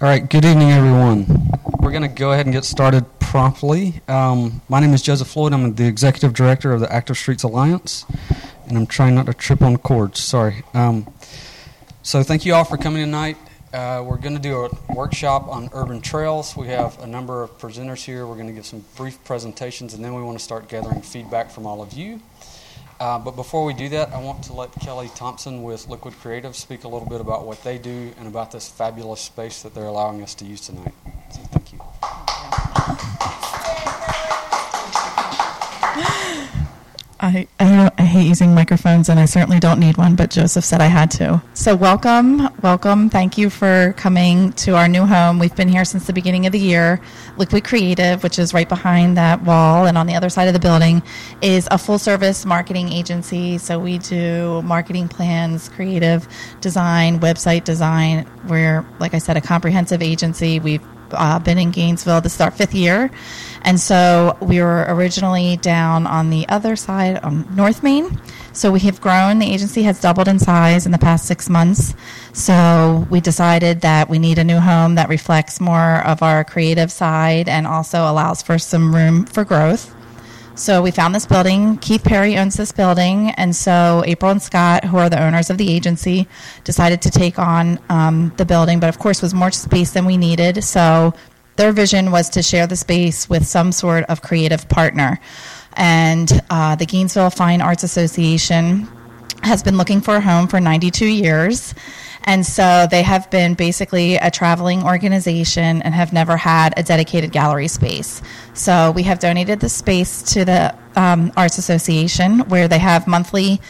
All right, good evening, everyone. We're going to go ahead and get started promptly. Um, my name is Joseph Floyd. I'm the executive director of the Active Streets Alliance, and I'm trying not to trip on cords. Sorry. Um, so, thank you all for coming tonight. Uh, we're going to do a workshop on urban trails. We have a number of presenters here. We're going to give some brief presentations, and then we want to start gathering feedback from all of you. Uh, but before we do that, I want to let Kelly Thompson with Liquid Creative speak a little bit about what they do and about this fabulous space that they're allowing us to use tonight. So, I, I, I, hate using microphones and I certainly don't need one, but Joseph said I had to. So, welcome, welcome. Thank you for coming to our new home. We've been here since the beginning of the year. Liquid Creative, which is right behind that wall and on the other side of the building, is a full service marketing agency. So, we do marketing plans, creative design, website design. We're, like I said, a comprehensive agency. We've uh, been in Gainesville. This is our fifth year. And so we were originally down on the other side on North Main. So we have grown. The agency has doubled in size in the past six months. So we decided that we need a new home that reflects more of our creative side and also allows for some room for growth. So we found this building. Keith Perry owns this building, and so April and Scott, who are the owners of the agency, decided to take on um, the building. But of course, was more space than we needed. So their vision was to share the space with some sort of creative partner. And uh, the Gainesville Fine Arts Association has been looking for a home for 92 years. And so they have been basically a traveling organization and have never had a dedicated gallery space. So we have donated the space to the um, Arts Association where they have monthly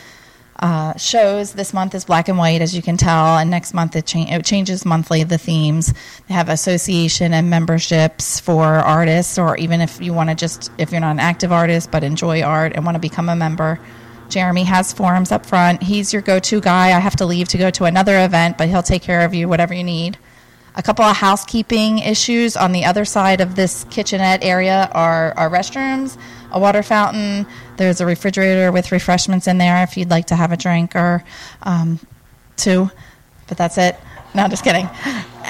uh, shows. This month is black and white, as you can tell, and next month it, cha- it changes monthly the themes. They have association and memberships for artists, or even if you want to just, if you're not an active artist but enjoy art and want to become a member. Jeremy has forums up front. He's your go to guy. I have to leave to go to another event, but he'll take care of you, whatever you need. A couple of housekeeping issues on the other side of this kitchenette area are our restrooms, a water fountain. There's a refrigerator with refreshments in there if you'd like to have a drink or um, two, but that's it. No, just kidding.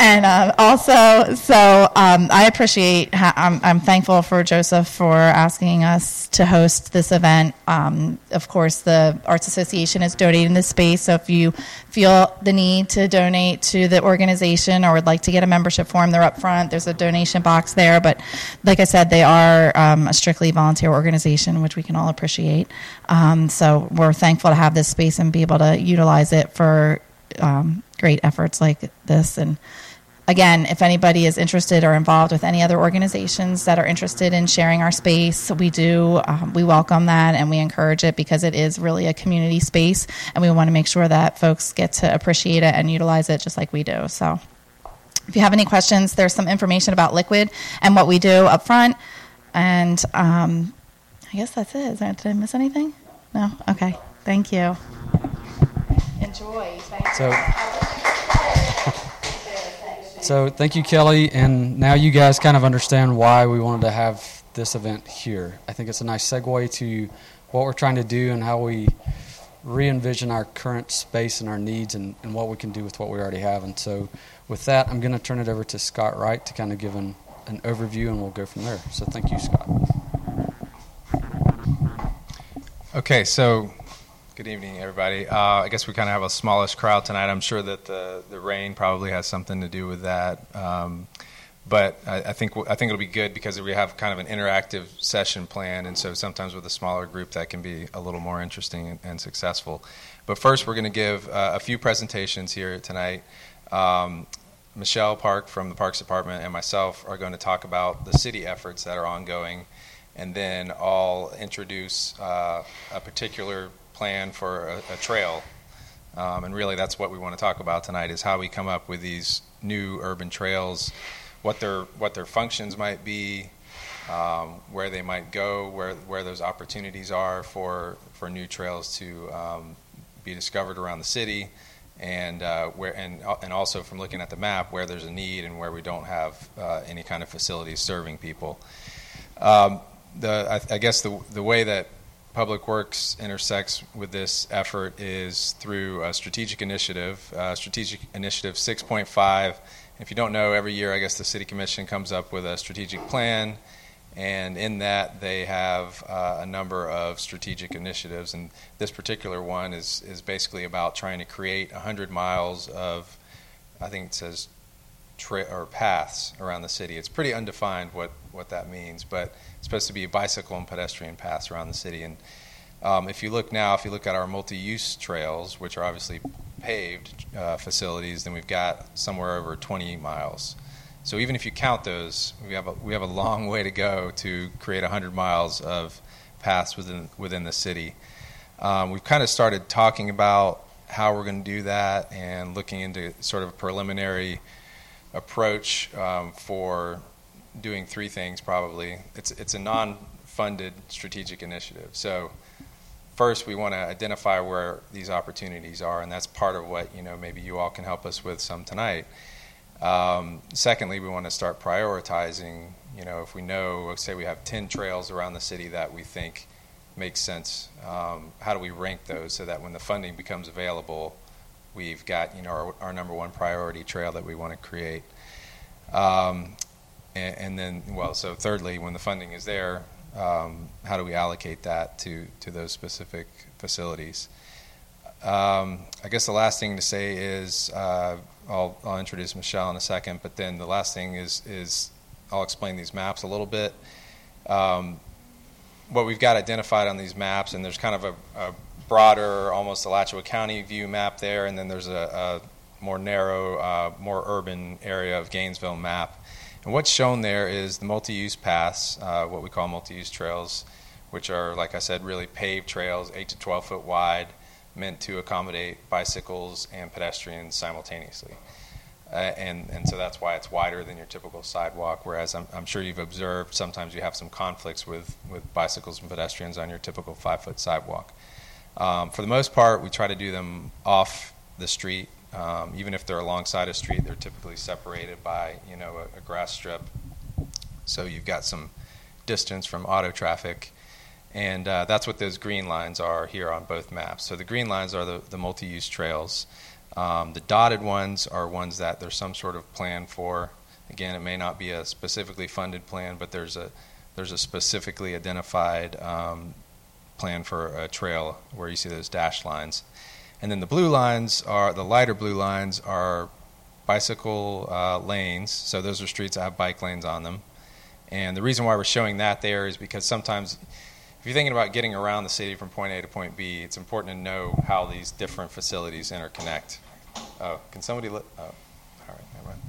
And uh, also, so um, I appreciate, ha- I'm, I'm, thankful for Joseph for asking us to host this event. Um, of course, the Arts Association is donating this space, so if you feel the need to donate to the organization or would like to get a membership form, they're up front. There's a donation box there, but like I said, they are um, a strictly volunteer organization, which we can all appreciate. Um, so we're thankful to have this space and be able to utilize it for um, great efforts like this and again, if anybody is interested or involved with any other organizations that are interested in sharing our space, we do. Um, we welcome that and we encourage it because it is really a community space, and we want to make sure that folks get to appreciate it and utilize it just like we do. So, if you have any questions, there's some information about Liquid and what we do up front. And um, I guess that's it. Did I miss anything? No? Okay. Thank you. Enjoy. Thank so, so thank you, Kelly. And now you guys kind of understand why we wanted to have this event here. I think it's a nice segue to what we're trying to do and how we re envision our current space and our needs and, and what we can do with what we already have. And so, with that, I'm going to turn it over to Scott Wright to kind of give an, an overview and we'll go from there. So, thank you, Scott. Okay, so Good evening, everybody. Uh, I guess we kind of have a smallish crowd tonight. I'm sure that the, the rain probably has something to do with that. Um, but I, I, think I think it'll be good because we have kind of an interactive session plan, and so sometimes with a smaller group that can be a little more interesting and, and successful. But first, we're going to give uh, a few presentations here tonight. Um, Michelle Park from the Parks Department and myself are going to talk about the city efforts that are ongoing, and then I'll introduce uh, a particular plan for a, a trail. Um, and really, that's what we want to talk about tonight: is how we come up with these new urban trails, what their what their functions might be, um, where they might go, where where those opportunities are for for new trails to um, be discovered around the city, and uh, where and and also from looking at the map where there's a need and where we don't have uh, any kind of facilities serving people. Um, the I, I, guess the the way that Public Works intersects with this effort is through a strategic initiative. Uh, strategic Initiative 6.5 If you don't know, every year, I guess the City Commission comes up with a strategic plan, and in that they have uh, a number of strategic initiatives. And this particular one is, is basically about trying to create 100 miles of, I think it says, tra- or paths around the city. It's pretty undefined what, what that means, but it's supposed to be a bicycle and pedestrian paths around the city. And um, if you look now, if you look at our multi-use trails, which are obviously paved uh, facilities, then we've got somewhere over 20 miles. So even if you count those, we have a, we have a long way to go to create 100 miles of paths within within the city. Um, we've kind of started talking about how we're going to do that and looking into sort of preliminary approach um, for doing three things. Probably it's it's a non-funded strategic initiative. So first we want to identify where these opportunities are, and that's part of what you know maybe you all can help us with some tonight. Um, secondly, we want to start prioritizing. You know, if we know, say we have 10 trails around the city that we think makes sense, um, how do we rank those so that when the funding becomes available, we've got you know our, our number one priority trail that we want to create. Um, and, and, then, well, so thirdly, when the funding is there, um, how do we allocate that to to those specific facilities? Um, I guess the last thing to say is uh, I'll, I'll introduce Michelle in a second, but then the last thing is, is I'll explain these maps a little bit. Um, what we've got identified on these maps, and there's kind of a, a, broader, almost Alachua County view map there, and then there's a, a more narrow, uh, more urban area of Gainesville map. And what's shown there is the multi use paths, uh, what we call multi use trails, which are, like I said, really paved trails, 8 to 12 foot wide meant to accommodate bicycles and pedestrians simultaneously. Uh, and, and so that's why it's wider than your typical sidewalk. Whereas I'm, I'm, sure you've observed sometimes you have some conflicts with, with bicycles and pedestrians on your typical five foot sidewalk. Um, for the most part, we try to do them off the street. Um, even if they're alongside a street, they're typically separated by you know a, a grass strip. So you've got some distance from auto traffic and uh, that's what those green lines are here on both maps. So the green lines are the, the multi use trails. Um, the dotted ones are ones that there's some sort of plan for. Again, it may not be a specifically funded plan, but there's a, there's a specifically identified um, plan for a trail where you see those dashed lines. And then the blue lines are the lighter blue lines are bicycle uh, lanes. So those are streets that have bike lanes on them. And the reason why we're showing that there is because sometimes if you're thinking about getting around the city from point A to point B, it's important to know how these different facilities interconnect. Oh, can somebody? Li- oh, all right, never mind.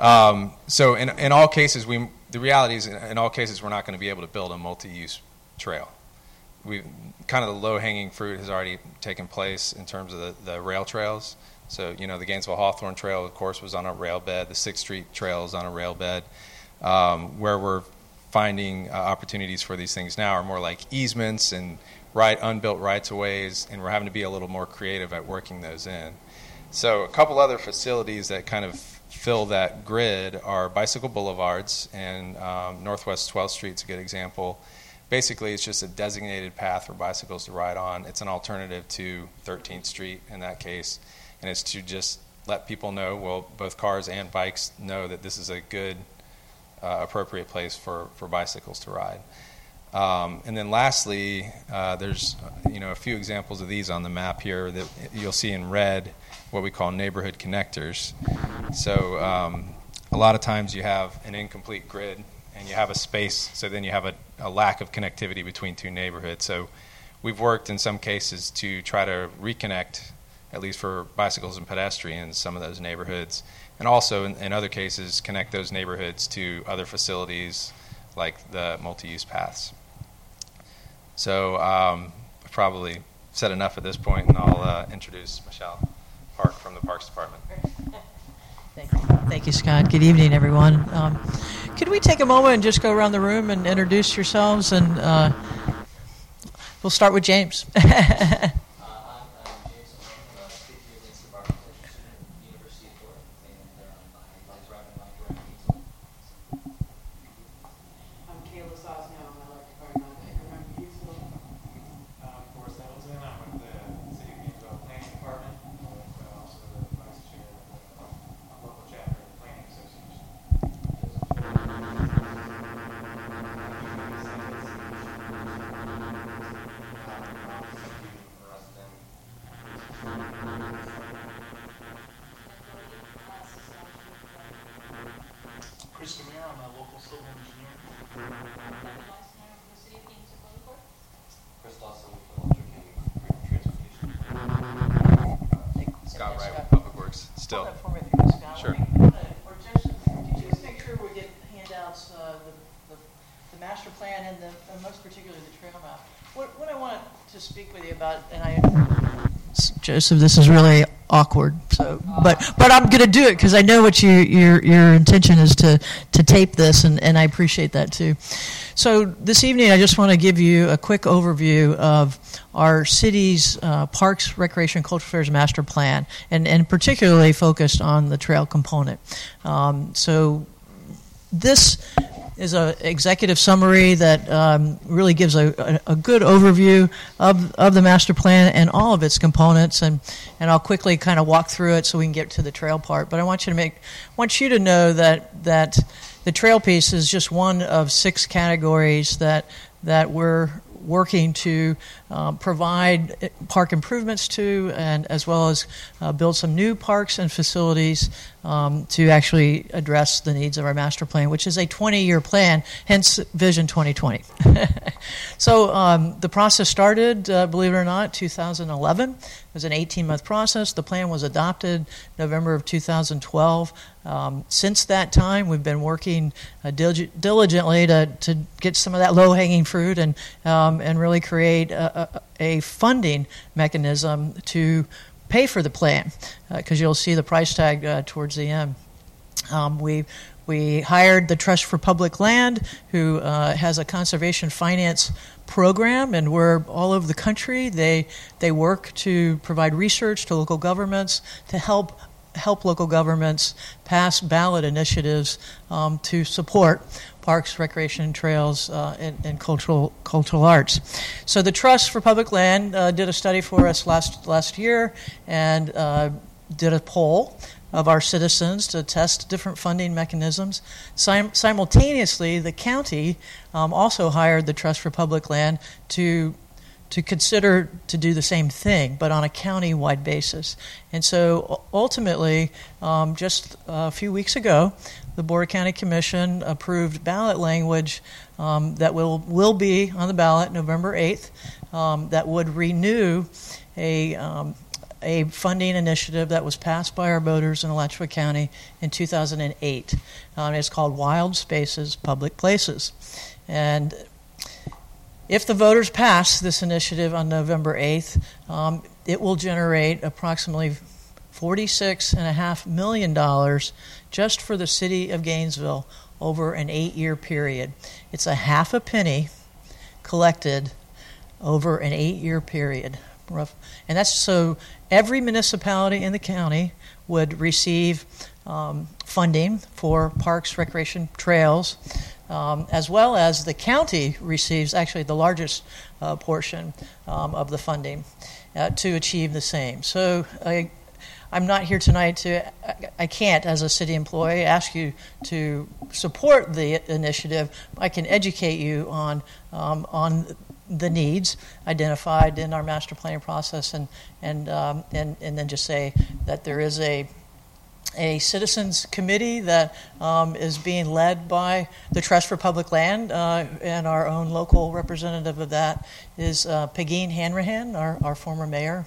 Um, so in, in all cases, we the reality is in all cases we're not going to be able to build a multi-use trail. We kind of the low-hanging fruit has already taken place in terms of the, the rail trails. So you know the Gainesville Hawthorne Trail, of course, was on a rail bed. The Sixth Street Trail is on a rail bed. Um, where we're finding uh, opportunities for these things now are more like easements and right unbuilt rights of ways, and we're having to be a little more creative at working those in. So a couple other facilities that kind of fill that grid are bicycle boulevards, and um, Northwest 12th Street is a good example. Basically, it's just a designated path for bicycles to ride on. It's an alternative to 13th Street in that case, and it's to just let people know, well, both cars and bikes know that this is a good uh, appropriate place for, for bicycles to ride. Um, and then lastly, uh, there's you know a few examples of these on the map here that you'll see in red, what we call neighborhood connectors. So um, a lot of times you have an incomplete grid and you have a space, so then you have a, a lack of connectivity between two neighborhoods. So we've worked in some cases to try to reconnect, at least for bicycles and pedestrians, some of those neighborhoods and also in, in, other cases connect those neighborhoods to other facilities like the multi-use paths. So um, I've probably said enough at this point, and I'll uh, introduce Michelle Park from the Parks Department. Thank you. Thank you, Scott. Good evening, everyone. Um, could we take a moment and just go around the room and introduce yourselves? And uh, we'll start with James. Still. Hold that for me, if you would, Scott. Sure. Or Joseph, could you just make sure we get handouts, uh, the, the, the master plan and the, and most particularly the trail map? What, what I want to speak with you about, and I, Joseph, this is really awkward. So, but but I'm going to do it because I know what you your your intention is to to tape this, and and I appreciate that too. So this evening, I just want to give you a quick overview of our city's uh, Parks, Recreation, and Cultural Affairs Master Plan, and and particularly focused on the trail component. Um, so this is an executive summary that um, really gives a, a, a, good overview of, of the master plan and all of its components. And, and I'll quickly kind of walk through it so we can get to the trail part. But I want you to make want you to know that that the trail piece is just one of six categories that that we're working to um, provide park improvements to, and as well as uh, build some new parks and facilities um, to actually address the needs of our master plan, which is a 20-year plan, hence Vision 2020. so um, the process started, uh, believe it or not, 2011. It was an 18-month process. The plan was adopted November of 2012. Um, since that time, we've been working uh, dil- diligently to, to get some of that low-hanging fruit and um, and really create a, a, a funding mechanism to pay for the plan because uh, you'll see the price tag uh, towards the end. Um, we we hired the Trust for Public Land, who uh, has a conservation finance program, and we're all over the country. They they work to provide research to local governments to help help local governments pass ballot initiatives um, to support parks, recreation, trails, uh, and, and, cultural cultural arts. So the Trust for Public Land uh, did a study for us last last year and uh, did a poll of our citizens to test different funding mechanisms. Sim- simultaneously, the county um, also hired the Trust for Public Land to to consider to do the same thing, but on a county-wide basis. And so ultimately, um, just a few weeks ago, the Board of County Commission approved ballot language um, that will, will be on the ballot November 8th um, that would renew a, um, a funding initiative that was passed by our voters in Alachua County in 2008. Um, it's called Wild Spaces Public Places. And if the voters pass this initiative on November 8th, um, it will generate approximately $46.5 million just for the city of Gainesville over an eight year period. It's a half a penny collected over an eight year period. And that's so every municipality in the county would receive um, funding for parks, recreation, trails, um, as well as the county receives actually the largest uh, portion um, of the funding uh, to achieve the same. So I, I'm not here tonight to, I can't, as a city employee, ask you to support the initiative. I can educate you on, um, on the needs identified in our master planning process and, and, um, and, and then just say that there is a a citizens committee that um, is being led by the Trust for Public Land, uh, and our own local representative of that is uh, Hanrahan, our, our former mayor.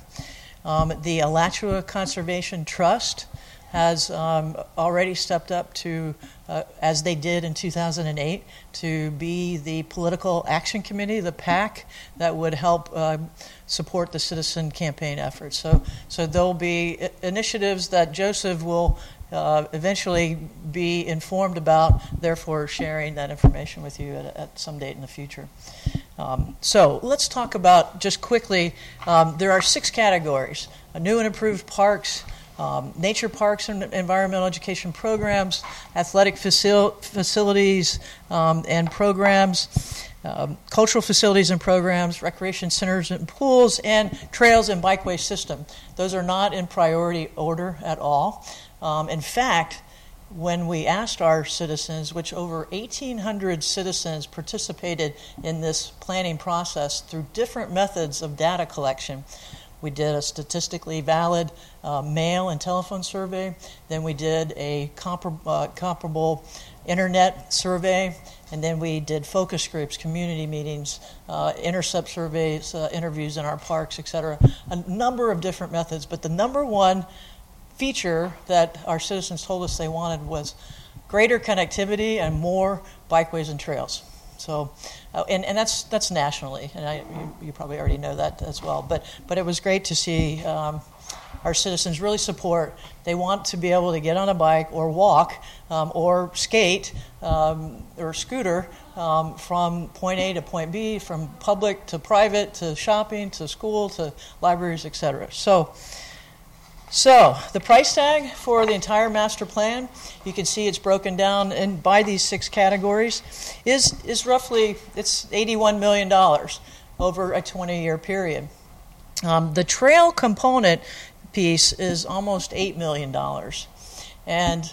Um, the Alachua Conservation Trust has um, already stepped up to, uh, as they did in 2008, to be the political action committee, the PAC, that would help uh, support the citizen campaign efforts. So, so there'll be initiatives that Joseph will uh, eventually be informed about, therefore sharing that information with you at, at some date in the future. Um, so let's talk about just quickly. Um, there are six categories: new and improved parks, um, nature parks and environmental education programs, athletic facil- facilities um, and programs, um, cultural facilities and programs, recreation centers and pools, and trails and bikeway system. Those are not in priority order at all. Um, in fact, when we asked our citizens, which over 1,800 citizens participated in this planning process through different methods of data collection, we did a statistically valid uh, mail and telephone survey. Then we did a compar- uh, comparable internet survey. And then we did focus groups, community meetings, uh, intercept surveys, uh, interviews in our parks, et cetera. A number of different methods. But the number one feature that our citizens told us they wanted was greater connectivity and more bikeways and trails. So, uh, and, and that's that's nationally, and I, you, you, probably already know that as well. But but it was great to see um, our citizens really support. They want to be able to get on a bike or walk um, or skate um, or scooter um, from point A to point B, from public to private to shopping to school to libraries, etc. So. So, the price tag for the entire master plan, you can see it's broken down in, by these six categories, is, is roughly, it's $81 million over a 20-year period. Um, the trail component piece is almost $8 million. And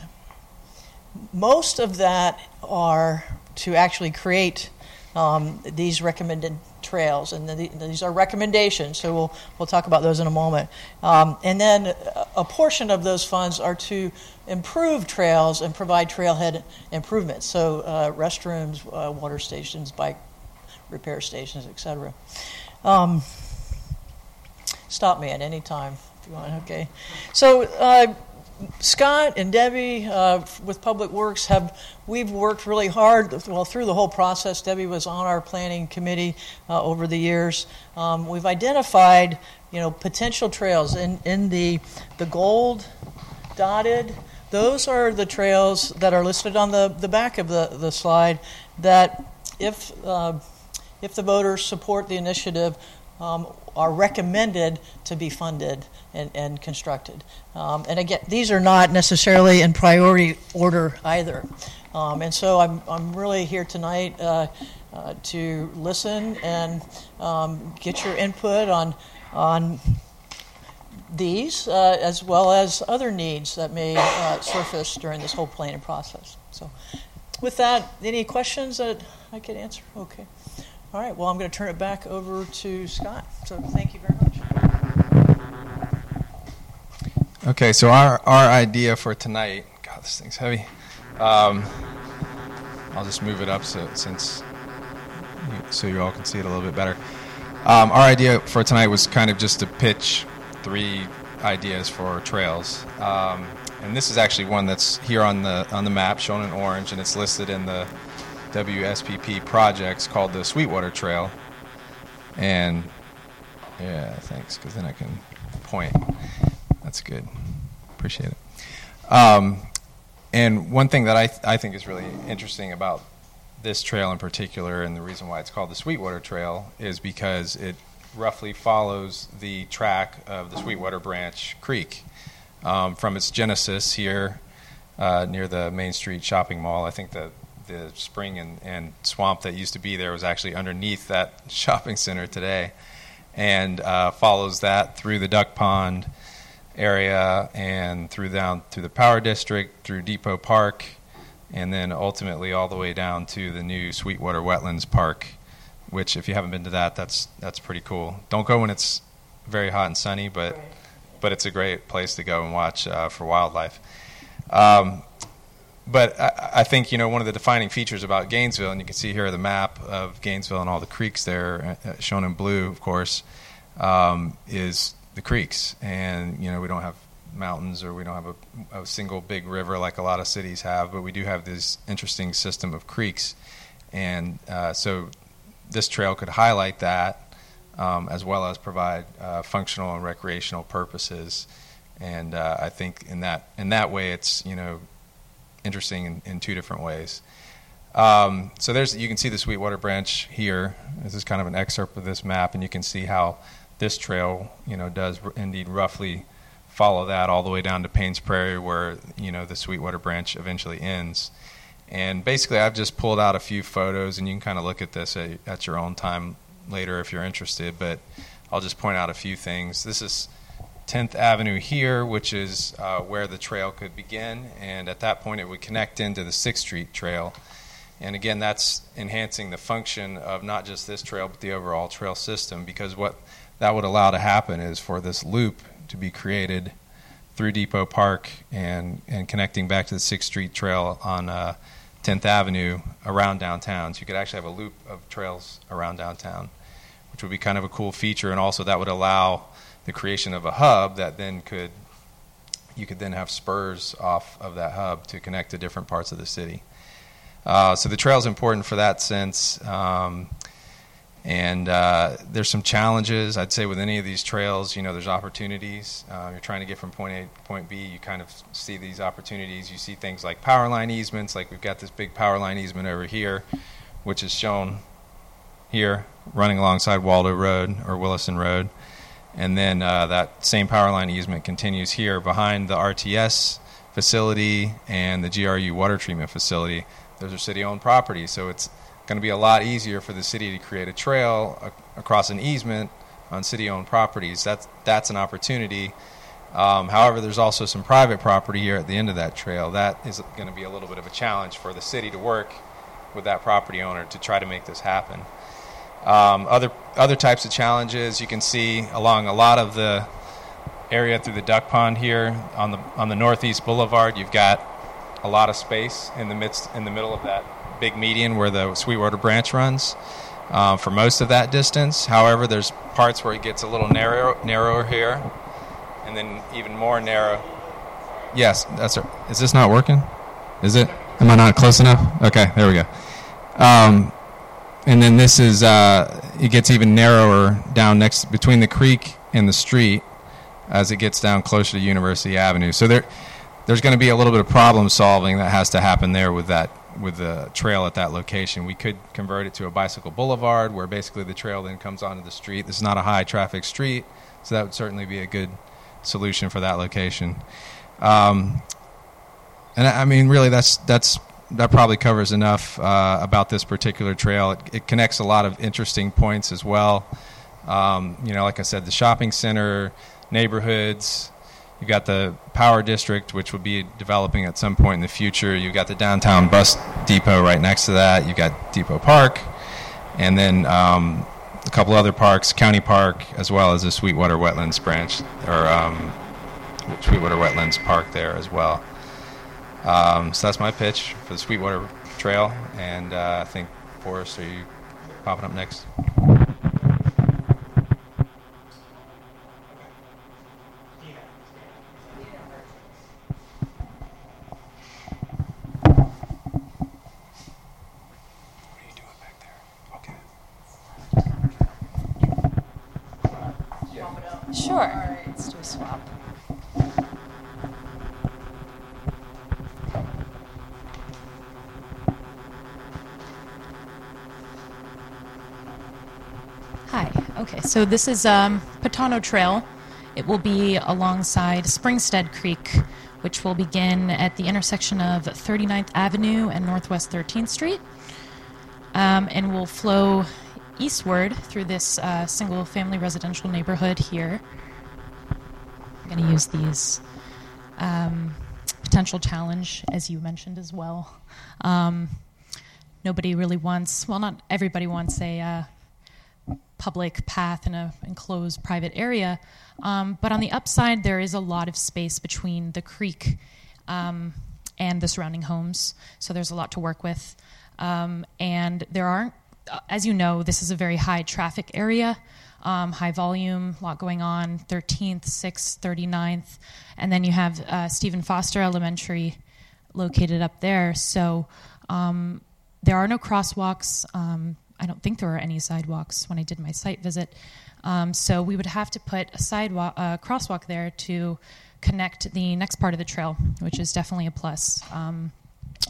most of that are to actually create um, these recommended trails, and the, these are recommendations. So we'll we'll talk about those in a moment. Um, and then a portion of those funds are to improve trails and provide trailhead improvements. So uh, restrooms, uh, water stations, bike repair stations, etc. Um, stop me at any time if you want. Okay. So uh, Scott and Debbie uh, with Public Works have we've worked really hard. Well, through the whole process, Debbie was on our planning committee uh, over the years. Um, we've identified you know potential trails in in the the gold dotted. Those are the trails that are listed on the, the back of the, the slide that if, uh, if the voters support the initiative, um, are recommended to be funded and, and constructed. Um, and again, these are not necessarily in priority order either. Um, and so I'm, I'm really here tonight uh, uh, to listen and um, get your input on, on these uh, as well as other needs that may uh, surface during this whole planning process. So, with that, any questions that I could answer? Okay. All right, well, I'm going to turn it back over to Scott. So, thank you very much. Okay, so our, our idea for tonight, God, this thing's heavy. Um, I'll just move it up so, since so you all can see it a little bit better. Um, our idea for tonight was kind of just to pitch three ideas for trails, um, and this is actually one that's here on the on the map, shown in orange, and it's listed in the WSPP projects called the Sweetwater Trail. And yeah, thanks, because then I can point. That's good. Appreciate it. Um, and one thing that I, th- I think is really interesting about this trail in particular, and the reason why it's called the Sweetwater Trail, is because it roughly follows the track of the Sweetwater Branch Creek um, from its genesis here uh, near the Main Street Shopping Mall. I think the the spring and, and swamp that used to be there was actually underneath that shopping center today, and uh, follows that through the Duck Pond area and through down through the Power District, through Depot Park, and then ultimately all the way down to the new Sweetwater Wetlands Park. Which, if you haven't been to that, that's that's pretty cool. Don't go when it's very hot and sunny, but right. but it's a great place to go and watch uh, for wildlife. Um, but I, I, think you know one of the defining features about Gainesville, and you can see here the map of Gainesville and all the creeks there, uh, shown in blue, of course, um, is the creeks. And you know we don't have mountains or we don't have a, a, single big river like a lot of cities have, but we do have this interesting system of creeks. And uh, so this trail could highlight that um, as well as provide uh, functional and recreational purposes. And uh, I think in that in that way, it's you know interesting in, in two different ways. Um, so there's you can see the Sweetwater Branch here. This is kind of an excerpt of this map, and you can see how this trail, you know, does indeed roughly follow that all the way down to Paynes Prairie, where you know the Sweetwater Branch eventually ends. And basically, I've just pulled out a few photos, and you can kind of look at this at, at your own time later if you're interested. But I'll just point out a few things. This is 10th Avenue here, which is uh, where the trail could begin, and at that point it would connect into the 6th Street Trail. And again, that's enhancing the function of not just this trail, but the overall trail system, because what that would allow to happen is for this loop to be created through Depot Park and, and connecting back to the 6th Street Trail on uh, 10th Avenue around downtown. So you could actually have a loop of trails around downtown, which would be kind of a cool feature, and also that would allow the creation of a hub that then could you could then have spurs off of that hub to connect to different parts of the city. Uh, so the trail is important for that sense. Um, and uh, there's some challenges, I'd say, with any of these trails. You know, there's opportunities. Uh, you're trying to get from point A to point B. You kind of see these opportunities. You see things like power line easements, like we've got this big power line easement over here, which is shown here, running alongside Waldo Road or Williston Road. And then uh, that same power line easement continues here behind the RTS facility and the GRU water treatment facility. Those are city owned properties, so it's going to be a lot easier for the city to create a trail across an easement on city-owned properties. That's that's an opportunity. Um, however, there's also some private property here at the end of that trail. That is going to be a little bit of a challenge for the city to work with that property owner to try to make this happen. Um, other other types of challenges you can see along a lot of the area through the duck pond here on the on the northeast boulevard. You've got a lot of space in the midst in the middle of that big median where the Sweetwater branch runs uh, for most of that distance. However, there's parts where it gets a little narrow, narrower here, and then even more narrow. Yes, that's. Right. Is this not working? Is it? Am I not close enough? Okay, there we go. Um, and then this is uh, it gets even narrower down next between the creek and the street as it gets down closer to University Avenue. So there, there's going to be a little bit of problem solving that has to happen there with that with the trail at that location. We could convert it to a bicycle boulevard where basically the trail then comes onto the street. This is not a high traffic street, so that would certainly be a good solution for that location. Um, and I mean, really, that's that's that probably covers enough uh, about this particular trail. It, it, connects a lot of interesting points as well. Um, you know, like I said, the shopping center, neighborhoods, You've got the power district, which will be developing at some point in the future. You've got the downtown bus depot right next to that. You've got Depot Park, and then um, a couple other parks, County Park, as well as the Sweetwater Wetlands branch, or um, Sweetwater Wetlands Park there as well. Um, so that's my pitch for the Sweetwater Trail, and uh, I think Forrest, are you popping up next? Sure. Let's do a swap. Hi. Okay, so this is um, Patano Trail. It will be alongside Springstead Creek, which will begin at the intersection of 39th Avenue and Northwest 13th Street, um, and will flow eastward through this uh, single family residential neighborhood here. I'm going to use these. Um, potential challenge, as you mentioned as well. Um, nobody really wants, well, not everybody wants a uh, public path in an enclosed private area. Um, but on the upside, there is a lot of space between the creek um, and the surrounding homes. So there's a lot to work with. Um, and there aren't as you know, this is a very high traffic area, um, high volume, a lot going on, 13th, 6th, 39th. And then you have uh, Stephen Foster Elementary located up there. So um, there are no crosswalks. Um, I don't think there are any sidewalks when I did my site visit. Um, so we would have to put a sidewalk, a crosswalk there to connect the next part of the trail, which is definitely a plus. Um,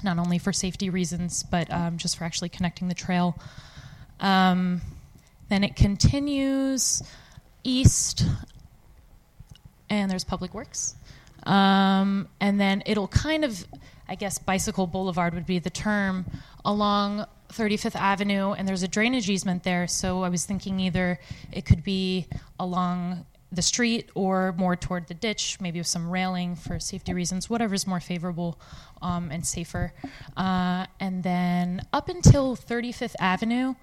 not only for safety reasons, but um, just for actually connecting the trail um, then it continues east, and there's Public Works. Um, and then it'll kind of, I guess, Bicycle Boulevard would be the term, along 35th Avenue, and there's a drainage easement there. So I was thinking either it could be along the street or more toward the ditch, maybe with some railing for safety reasons, whatever's more favorable um, and safer. Uh, and then up until 35th Avenue,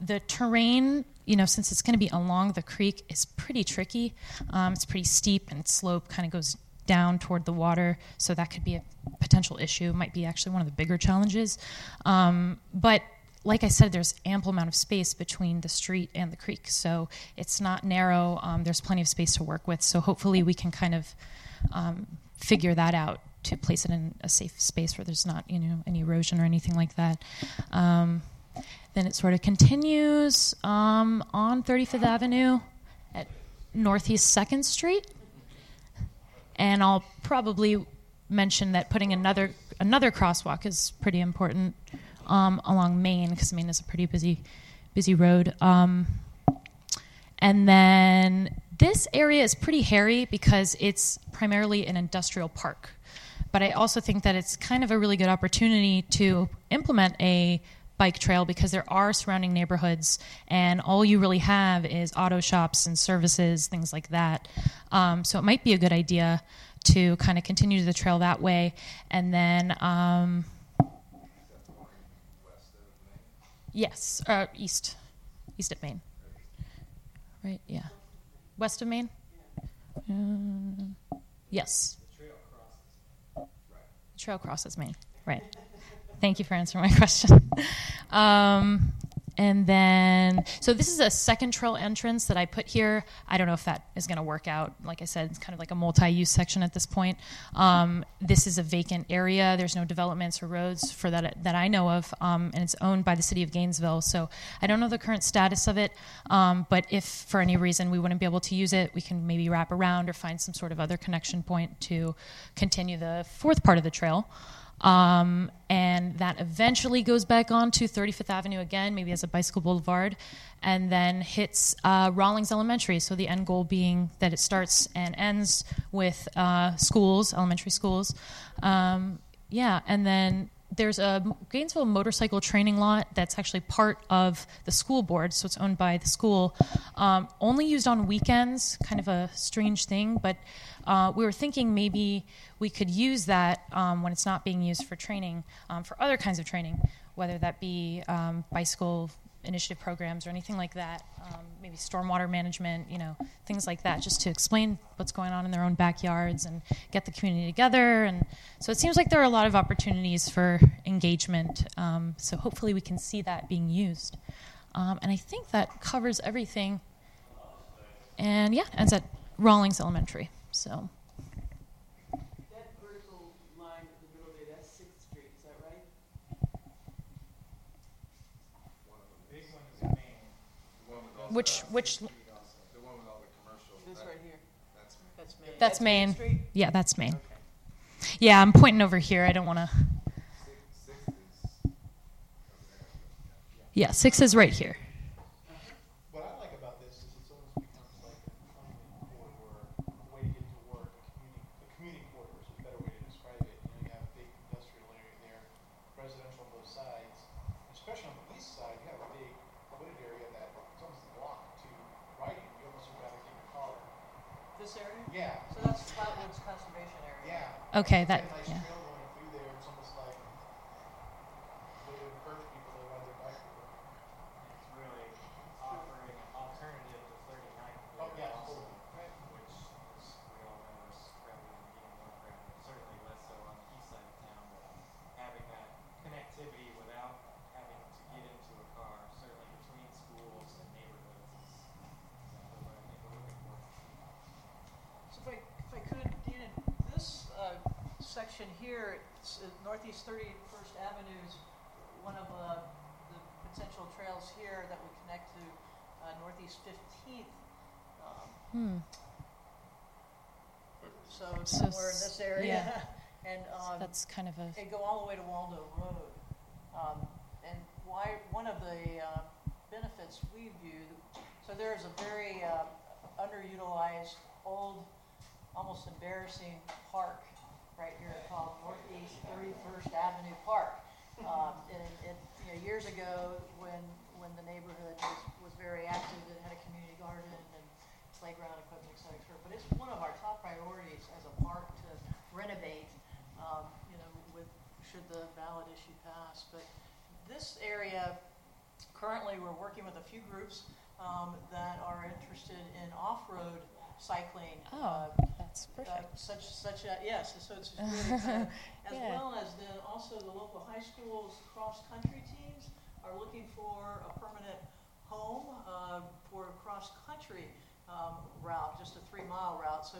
the terrain, you know, since it's going to be along the creek, is pretty tricky. Um, it's pretty steep and slope kind of goes down toward the water, so that could be a potential issue. Might be actually one of the bigger challenges. Um, but like I said, there's ample amount of space between the street and the creek, so it's not narrow. Um, there's plenty of space to work with. So hopefully we can kind of um, figure that out to place it in a safe space where there's not you know any erosion or anything like that. Um, then it sort of continues um, on 35th Avenue at Northeast Second Street, and I'll probably mention that putting another another crosswalk is pretty important um, along Main because Main is a pretty busy busy road. Um, and then this area is pretty hairy because it's primarily an industrial park. But I also think that it's kind of a really good opportunity to implement a bike trail because there are surrounding neighborhoods and all you really have is auto shops and services, things like that. Um, so it might be a good idea to kind of continue the trail that way. And then, um, yes, uh, east, east of Main. Right, yeah. West of Main? Uh, yes. The trail crosses Main, right. Thank you for answering my question. Um, and then, so this is a second trail entrance that I put here. I don't know if that is going to work out. Like I said, it's kind of like a multi-use section at this point. Um, this is a vacant area. There's no developments or roads for that that I know of, um, and it's owned by the city of Gainesville. So I don't know the current status of it. Um, but if for any reason we wouldn't be able to use it, we can maybe wrap around or find some sort of other connection point to continue the fourth part of the trail. Um, and that eventually goes back on to 35th Avenue again, maybe as a bicycle boulevard, and then hits uh, Rawlings Elementary. So the end goal being that it starts and ends with uh, schools, elementary schools. Um, yeah, and then there's a Gainesville motorcycle training lot that's actually part of the school board, so it's owned by the school. Um, only used on weekends, kind of a strange thing, but uh, we were thinking maybe we could use that um, when it's not being used for training um, for other kinds of training, whether that be um, bicycle initiative programs or anything like that, um, maybe stormwater management, you know, things like that, just to explain what's going on in their own backyards and get the community together. And so it seems like there are a lot of opportunities for engagement. Um, so hopefully we can see that being used. Um, and I think that covers everything. And yeah, ends at Rawlings Elementary. So. That vertical line in the middle there, that's Sixth Street, is that right? Big one is Main. The one with all Which the- which The one with all the commercial. This that- right here, That's me. that's Main. That's Main. Main Street? Yeah, that's Main. Okay. Yeah, I'm pointing over here. I don't want to. Six, six is. Yeah, six is right here. What I like about this is it's almost becomes like an economy corridor, a way to get to work, a community, a community corridor is a better way to describe it. You know, you have a big industrial area there, residential on both sides. Especially on the east side, you have a big wooded area that it's almost a block to riding. You almost would rather take your car. This area? Yeah, So that's Flatwoods Conservation Area? yeah. Okay, that- got a nice yeah. trail going through there. It's almost like a way to encourage people to ride their bike. It's really offering an alternative to 39th Oh, there yeah, also, totally. which is, we all know is prevalent, getting more prevalent, certainly less so on the east side of town, but having that connectivity without having to get into a car, certainly between schools and neighborhoods is exactly what I think we're looking for. So if I, if I could, Dean, this uh, section here, it's, uh, Northeast 31st Avenue is one of uh, the potential trails here that would connect to uh, Northeast 15th. Um, Hmm. So So somewhere in s- this area. And um, That's kind of a. and go all the way to Waldo Road. Um, and why, one of the uh, benefits we view, so there is a very uh, underutilized, old, almost embarrassing park right here called Northeast 31st Avenue Park. Um, and it, you know, years ago, when, when the neighborhood was, was very active, it had a community garden and playground equipment, et cetera, et cetera. But it's one of our top priorities as a park to renovate, um, you know, with, should the ballot issue pass. But this area, currently, we're working with a few groups um, that are interested in off-road cycling. Oh, uh, that's uh, such, such a, yes, so it's really exciting. As Yeah. well as then also the local high schools cross-country teams are looking for a permanent home uh, for a cross-country um, route, just a three-mile route. So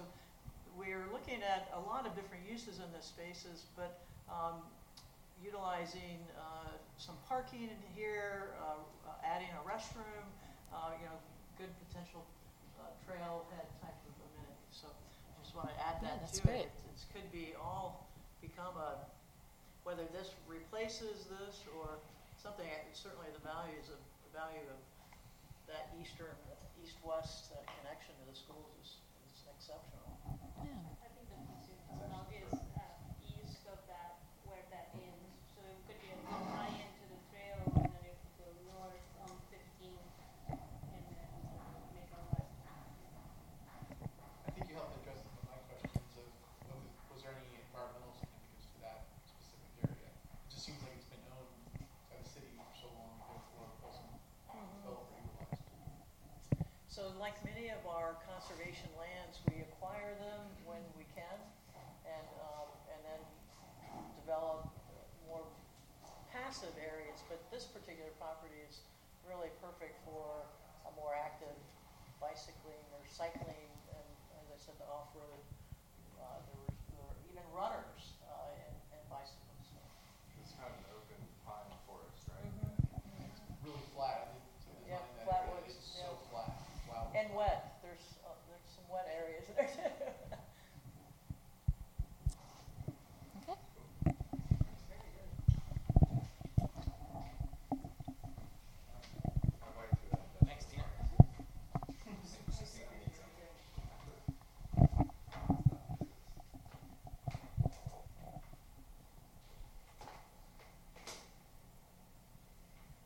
we're looking at a lot of different uses in the spaces, but um, utilizing uh, some parking in here, uh, uh, adding a restroom, uh, you know, good potential uh, trailhead type of amenity. So just want to add Yeah, that that's to great. it. It could be all become a, whether this replaces this or something, uh, certainly the values of, the value of that eastern, east-west uh, connection to the schools is, is exceptional. Yeah. I think the concern as well is uh, east of that, where that ends. So it could be a good tie-in to the trail, and then you could go north on 15 and then make a left. I think you helped address some of my questions of, of was there any environmental significance to that specific area? It just seems like it's been owned by the city for so long, therefore it wasn't developed or utilized. So like many of our conservation lands, we acquire them when we can and, um, and then develop more passive areas. But this particular property is really perfect for a more active bicycling or cycling and, as I said, the off-road. Uh, there were, there were even runners, uh, and, and bicycles. So. It's kind of an open pine forest, right? It's really flat, I think, to Yeah, design that flat area, woods, it's yeah. so flat, wow. And wet, there's, uh, there's some wet areas there too. Okay. I'd like to, uh, Thanks, Tina.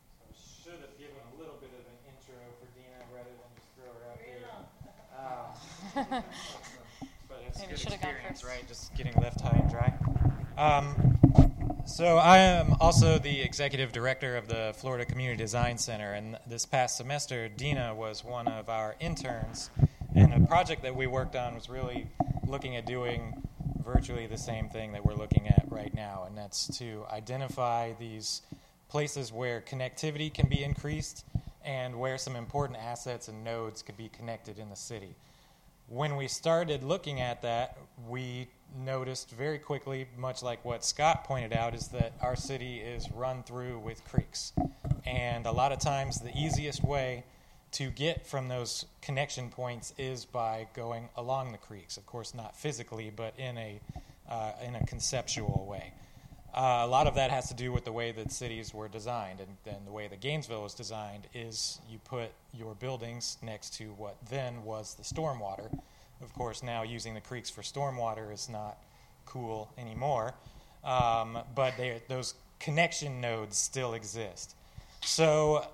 So I should have given a little bit of an intro for Dina rather than just throw her out here. Um, but it's a Maybe good should've gone experience, first. right? Just getting left high and dry. Um, so I am also the executive director of the Florida Community Design Center, and this past semester, Dina was one of our interns, and a project that we worked on was really looking at doing virtually the same thing that we're looking at right now, and that's to identify these places where connectivity can be increased and where some important assets and nodes could be connected in the city when we started looking at that, we noticed very quickly, much like what Scott pointed out, is that our city is run through with creeks. And a lot of times, the easiest way to get from those connection points is by going along the creeks. Of course, not physically, but in a, uh, in a conceptual way. Uh, a lot of that has to do with the way that cities were designed, and then the way that Gainesville was designed is you put your buildings next to what then was the stormwater. Of course, now using the creeks for stormwater is not cool anymore, um, but they, those connection nodes still exist. So,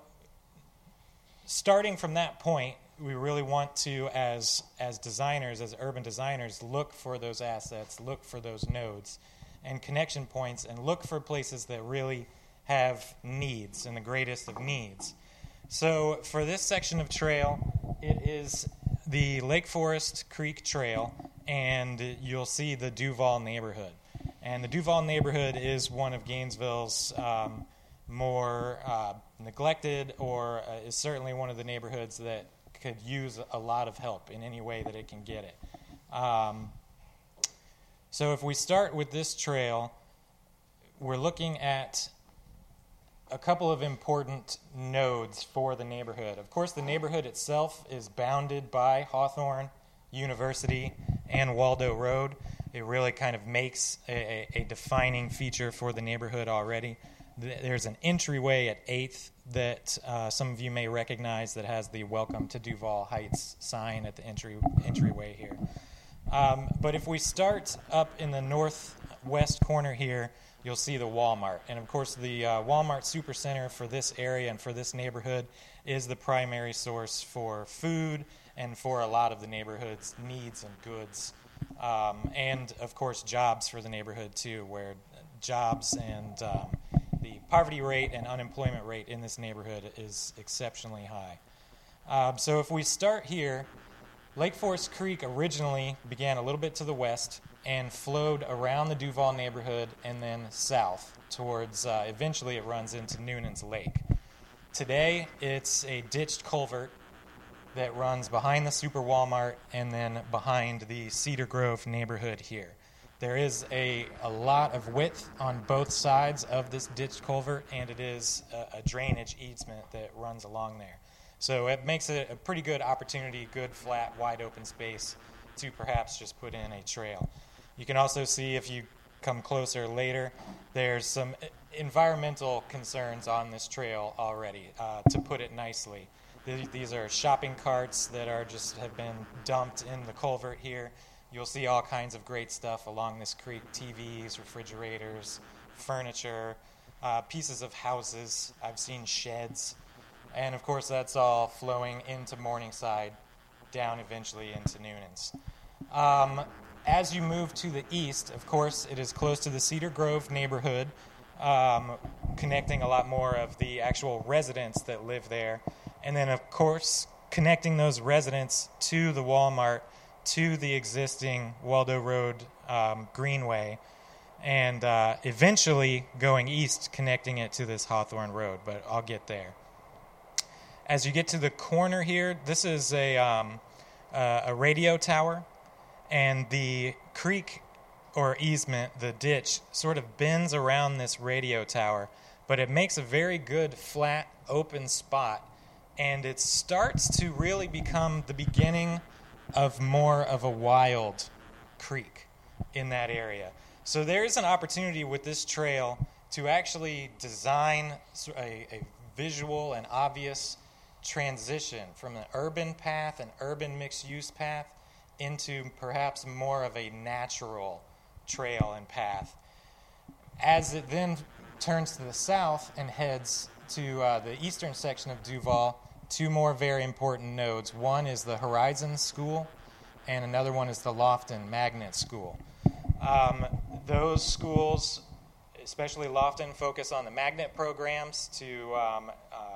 starting from that point, we really want to, as as designers, as urban designers, look for those assets, look for those nodes and connection points, and look for places that really have needs and the greatest of needs. So, for this section of trail, it is the Lake Forest Creek Trail, and you'll see the Duval neighborhood. And the Duval neighborhood is one of Gainesville's um, more uh, neglected, or uh, is certainly one of the neighborhoods that could use a lot of help in any way that it can get it. Um, so if we start with this trail, we're looking at a couple of important nodes for the neighborhood. Of course, the neighborhood itself is bounded by Hawthorne University and Waldo Road. It really kind of makes a, a, a defining feature for the neighborhood already. There's an entryway at 8th that uh, some of you may recognize that has the Welcome to Duval Heights sign at the entry entryway here. Um, but if we start up in the northwest corner here, you'll see the Walmart. And of course, the uh, Walmart Supercenter for this area and for this neighborhood is the primary source for food and for a lot of the neighborhood's needs and goods. Um, and of course, jobs for the neighborhood too, where jobs and um, the poverty rate and unemployment rate in this neighborhood is exceptionally high. Um, so if we start here, Lake Forest Creek originally began a little bit to the west and flowed around the Duval neighborhood and then south towards, uh, eventually, it runs into Newnan's Lake. Today, it's a ditched culvert that runs behind the Super Walmart and then behind the Cedar Grove neighborhood here. There is a, a lot of width on both sides of this ditched culvert, and it is a, a drainage easement that runs along there. So it makes it a pretty good opportunity, good, flat, wide open space to perhaps just put in a trail. You can also see if you come closer later, there's some environmental concerns on this trail already, uh, to put it nicely. These are shopping carts that are just have been dumped in the culvert here. You'll see all kinds of great stuff along this creek TVs, refrigerators, furniture, uh, pieces of houses. I've seen sheds. And of course, that's all flowing into Morningside, down eventually into Newnan's. Um, as you move to the east, of course, it is close to the Cedar Grove neighborhood, um, connecting a lot more of the actual residents that live there. And then, of course, connecting those residents to the Walmart, to the existing Waldo Road um, Greenway, and uh, eventually going east, connecting it to this Hawthorne Road. But I'll get there. As you get to the corner here, this is a, um, uh, a radio tower, and the creek or easement, the ditch, sort of bends around this radio tower, but it makes a very good flat, open spot, and it starts to really become the beginning of more of a wild creek in that area. So there's an opportunity with this trail to actually design a visual and obvious transition from an urban path, an urban mixed use path, into perhaps more of a natural trail and path. As it then turns to the south and heads to uh, the eastern section of Duval, two more very important nodes. One is the Horizon School, and another one is the Loften Magnet School. Um, those schools, especially Loften, focus on the magnet programs to um, um,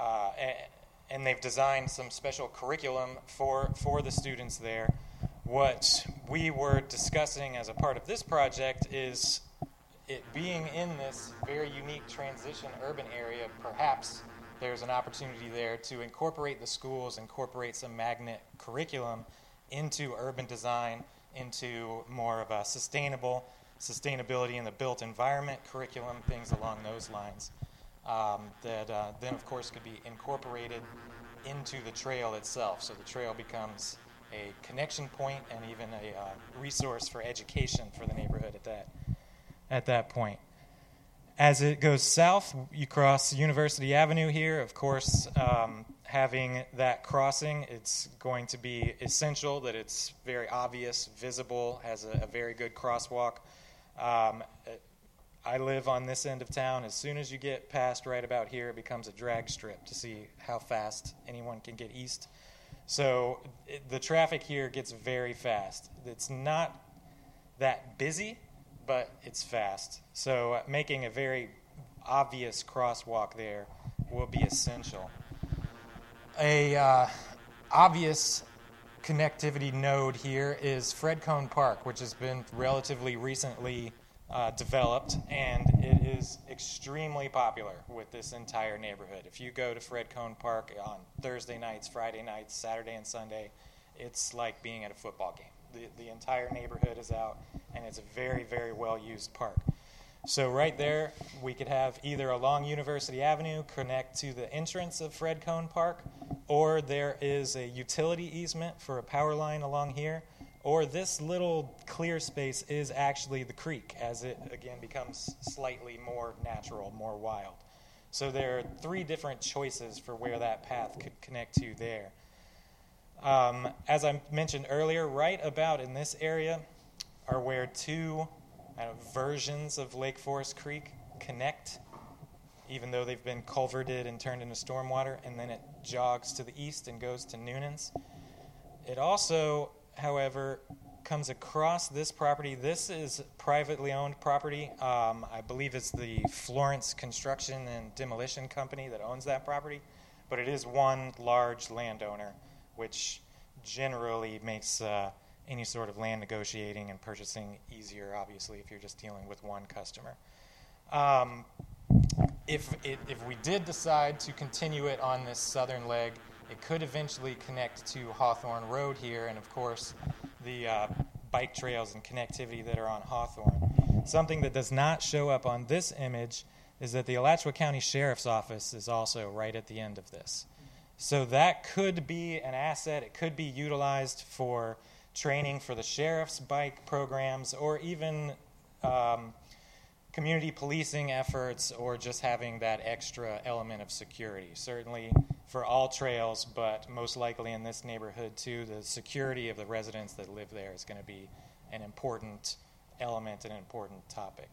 uh, a- and they've designed some special curriculum for, for the students there. What we were discussing as a part of this project is it being in this very unique transition urban area, perhaps there's an opportunity there to incorporate the schools, incorporate some magnet curriculum into urban design, into more of a sustainable sustainability in the built environment curriculum, things along those lines um, that uh, then, of course, could be incorporated into the trail itself. So the trail becomes a connection point and even a uh, resource for education for the neighborhood at that at that point. As it goes south, you cross University Avenue here. Of course, um, having that crossing, it's going to be essential that it's very obvious, visible, has a, a very good crosswalk. Um, I live on this end of town. As soon as you get past right about here, it becomes a drag strip to see how fast anyone can get east. So it, the traffic here gets very fast. It's not that busy, but it's fast. So uh, making a very obvious crosswalk there will be essential. A uh, obvious connectivity node here is Fred Cone Park, which has been relatively recently uh, developed, and it is extremely popular with this entire neighborhood. If you go to Fred Cone Park on Thursday nights, Friday nights, Saturday, and Sunday, it's like being at a football game. The, the entire neighborhood is out, and it's a very, very well used park. So, right there, we could have either along University Avenue connect to the entrance of Fred Cone Park, or there is a utility easement for a power line along here, or this little clear space is actually the creek as it again becomes slightly more natural, more wild. So, there are three different choices for where that path could connect to there. Um, as I mentioned earlier, right about in this area are where two versions of Lake Forest Creek connect, even though they've been culverted and turned into stormwater, and then it jogs to the east and goes to Newnan's. It also, however, comes across this property. This is privately owned property. Um, I believe it's the Florence Construction and Demolition Company that owns that property, but it is one large landowner, which generally makes uh, any sort of land negotiating and purchasing easier, obviously, if you're just dealing with one customer. Um, if, it, if we did decide to continue it on this southern leg, It could eventually connect to Hawthorne Road here, and of course, the uh, bike trails and connectivity that are on Hawthorne. Something that does not show up on this image is that the Alachua County Sheriff's Office is also right at the end of this. So that could be an asset. It could be utilized for training for the sheriff's bike programs or even um, community policing efforts or just having that extra element of security. Certainly for all trails, but most likely in this neighborhood too, the security of the residents that live there is going to be an important element and an important topic.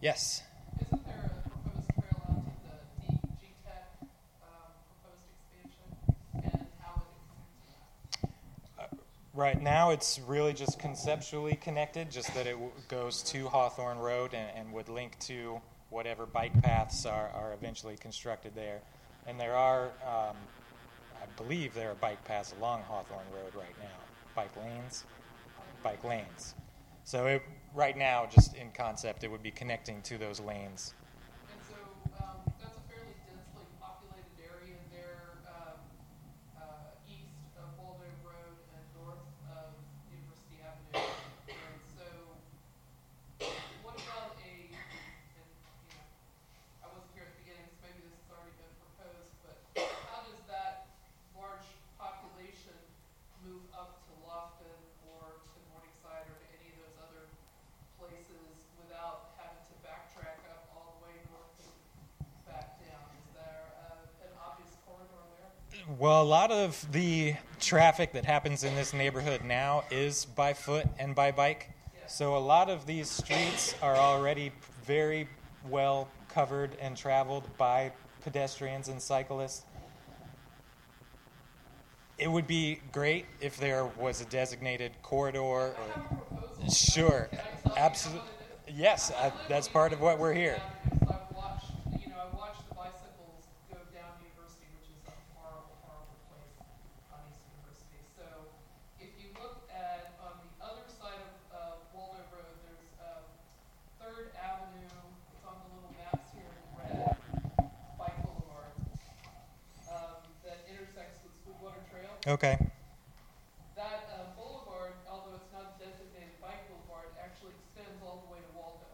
Yes? Isn't there a proposed trail out to the GTEC um, proposed expansion and how it connect to? Right now, it's really just conceptually connected, just that it w- goes to Hawthorne Road and, and would link to whatever bike paths are, are eventually constructed there. And there are, um, I believe, there are bike paths along Hawthorne Road right now. Bike lanes? Bike lanes. So, it, right now, just in concept, it would be connecting to those lanes. And so um, that's a fairly densely populated area there um, uh, east of Waldo Road and north of University Avenue. And so what about a, and, you know, I wasn't here at the beginning, so maybe this has already been proposed, but how does that large population move up to Loften or to Morningside or to any of those other places without having to backtrack up all the way north and back down? Is there uh, an obvious corridor there? Well, a lot of the traffic that happens in this neighborhood now is by foot and by bike. So a lot of these streets are already very well covered and traveled by pedestrians and cyclists. It would be great if there was a designated corridor or. Sure, absolutely. Yes, I that's part of what we're here. University Avenue, so I've watched, you know, I've watched the bicycles go down University, which is a horrible, horrible place on East University. So if you look at, on the other side of, uh, Waldo Road, there's, um, Third Avenue, it's on the little maps here in red, Bike Boulevard, um, that intersects with Sweetwater Trail. Okay. That uh, boulevard, although it's not a designated bike boulevard, actually extends all the way to Waldo.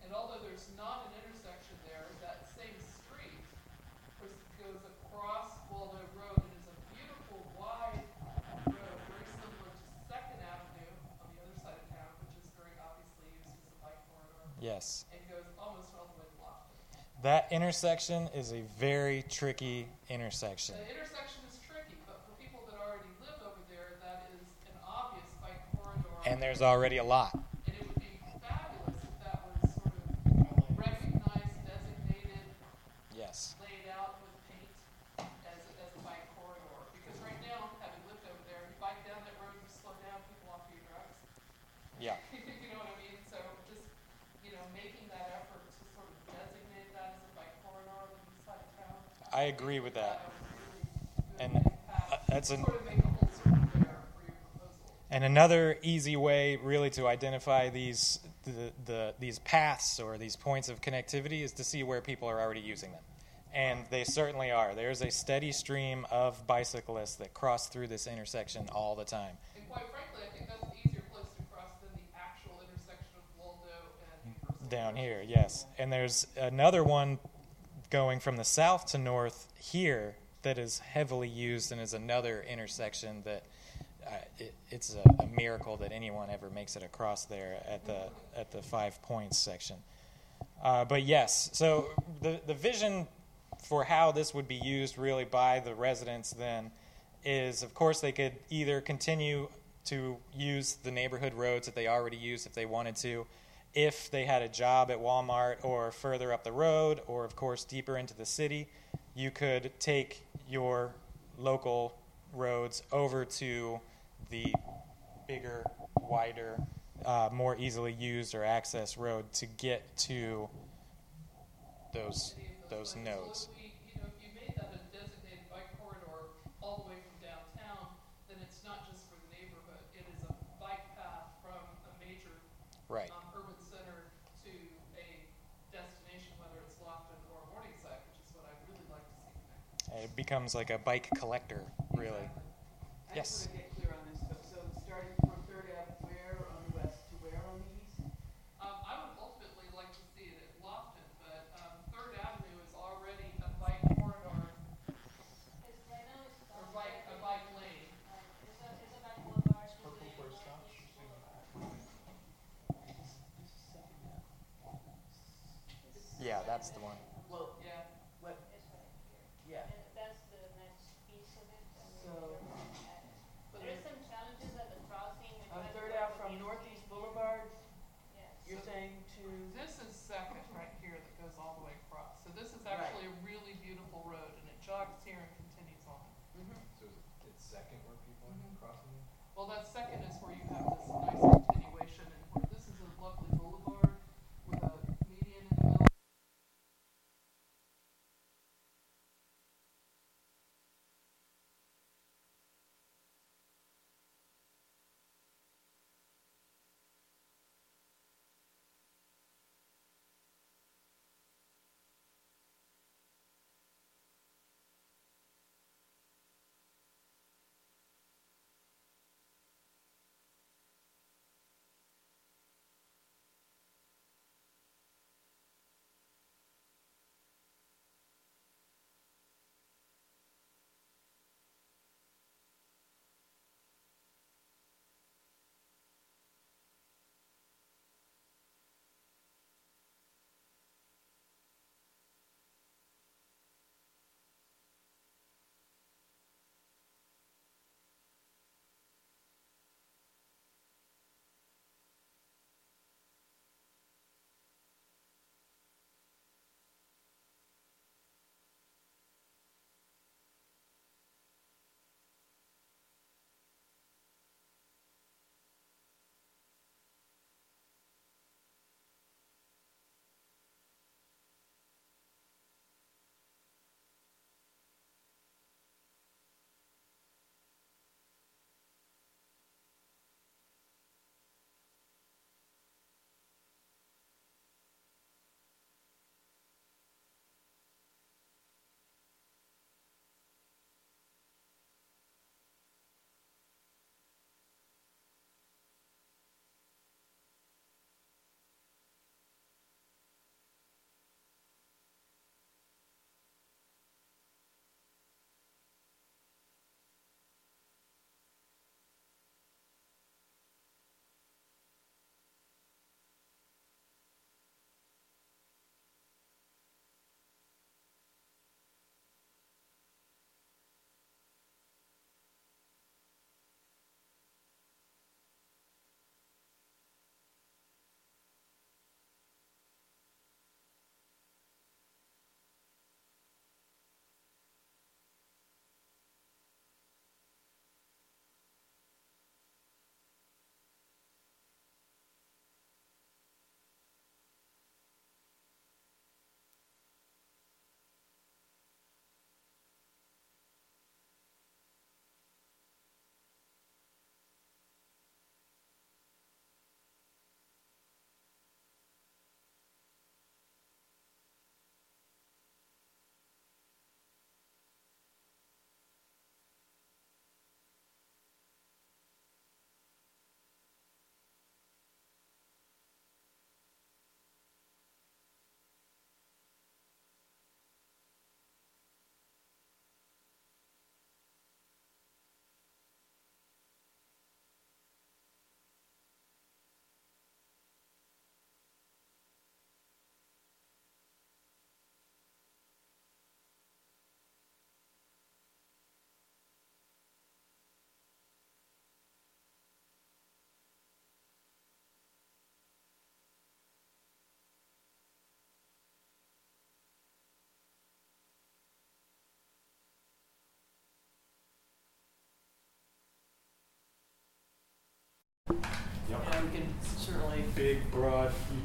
And although there's not an intersection there, that same street pers- goes across Waldo Road and is a beautiful wide road, very similar to Second Avenue on the other side of town, which is very obviously used as a bike corridor, Yes. and goes almost all the way to Loften. That intersection is a very tricky intersection. The intersection is tricky, but for people that already live over there, that is an obvious bike corridor. And there's already a lot. And it would be fabulous if that was sort of recognized, designated, Yes. laid out with paint as, a- as a bike corridor. Because right now, having lived over there, you bike down that road, you slow down, people off your drugs. Yeah. You know what I mean? So just, you know, making that effort to sort of designate that as a bike corridor on the east side of town. I agree with that. would really good And, uh, that's an- Sort of make a whole circle there for your proposal. And another easy way, really, to identify these the, the these paths or these points of connectivity is to see where people are already using them, and they certainly are. There's a steady stream of bicyclists that cross through this intersection all the time. And quite frankly, I think that's an easier place to cross than the actual intersection of Waldo and Down here, yes. And there's another one going from the south to north here that is heavily used and is another intersection that uh, it, it's a, a miracle that anyone ever makes it across there at the at the five points section. Uh, but yes, so the the vision for how this would be used really by the residents then is, of course, they could either continue to use the neighborhood roads that they already use if they wanted to, if they had a job at Walmart or further up the road, or of course deeper into the city, you could take your local roads over to the bigger, wider, uh, more easily used or accessed road to get to those those nodes. So if we, you know, if you made that a designated bike corridor all the way from downtown, then it's not just for the neighborhood. It is a bike path from a major Right. um, urban center to a destination, whether it's Loften or Morningside, which is what I'd really like to see connected. Uh, It becomes like a bike collector, really. Yes.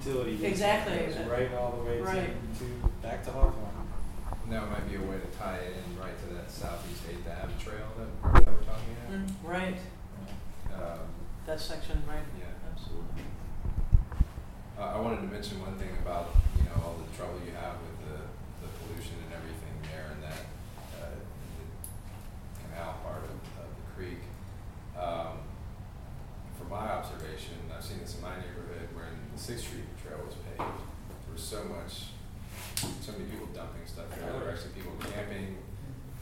utility Exactly. goes right all the way Right. to, back to Hawthorne. And that might be a way to tie it in right to that southeast eighth Ave trail that, that we're talking Mm, Right. Um, that section, right, yeah. absolutely. Uh, I wanted to mention one thing about you know all the trouble you have with the, the pollution and everything there and that uh, the canal part of, of the creek. Um, from my observation, I've seen this in my neighborhood where in the Sixth Street so much, so many people dumping stuff there. There were actually people camping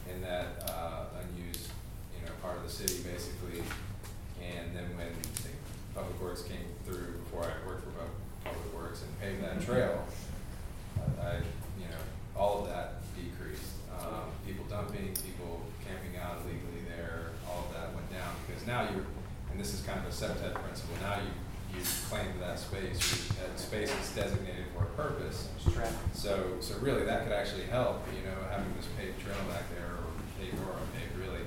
in that uh, unused, you know, part of the city basically. And then when the Public Works came through, before I worked for Pub- Public Works and paved that trail, I, I, you know, all of that decreased. Um, people dumping, people camping out illegally there, all of that went down because now you're, and this is kind of a CPTED principle, now you, you claim that space, that space is designated for a purpose. So, so really, that could actually help, you know, having this paved trail back there, or paved or unpaved, really,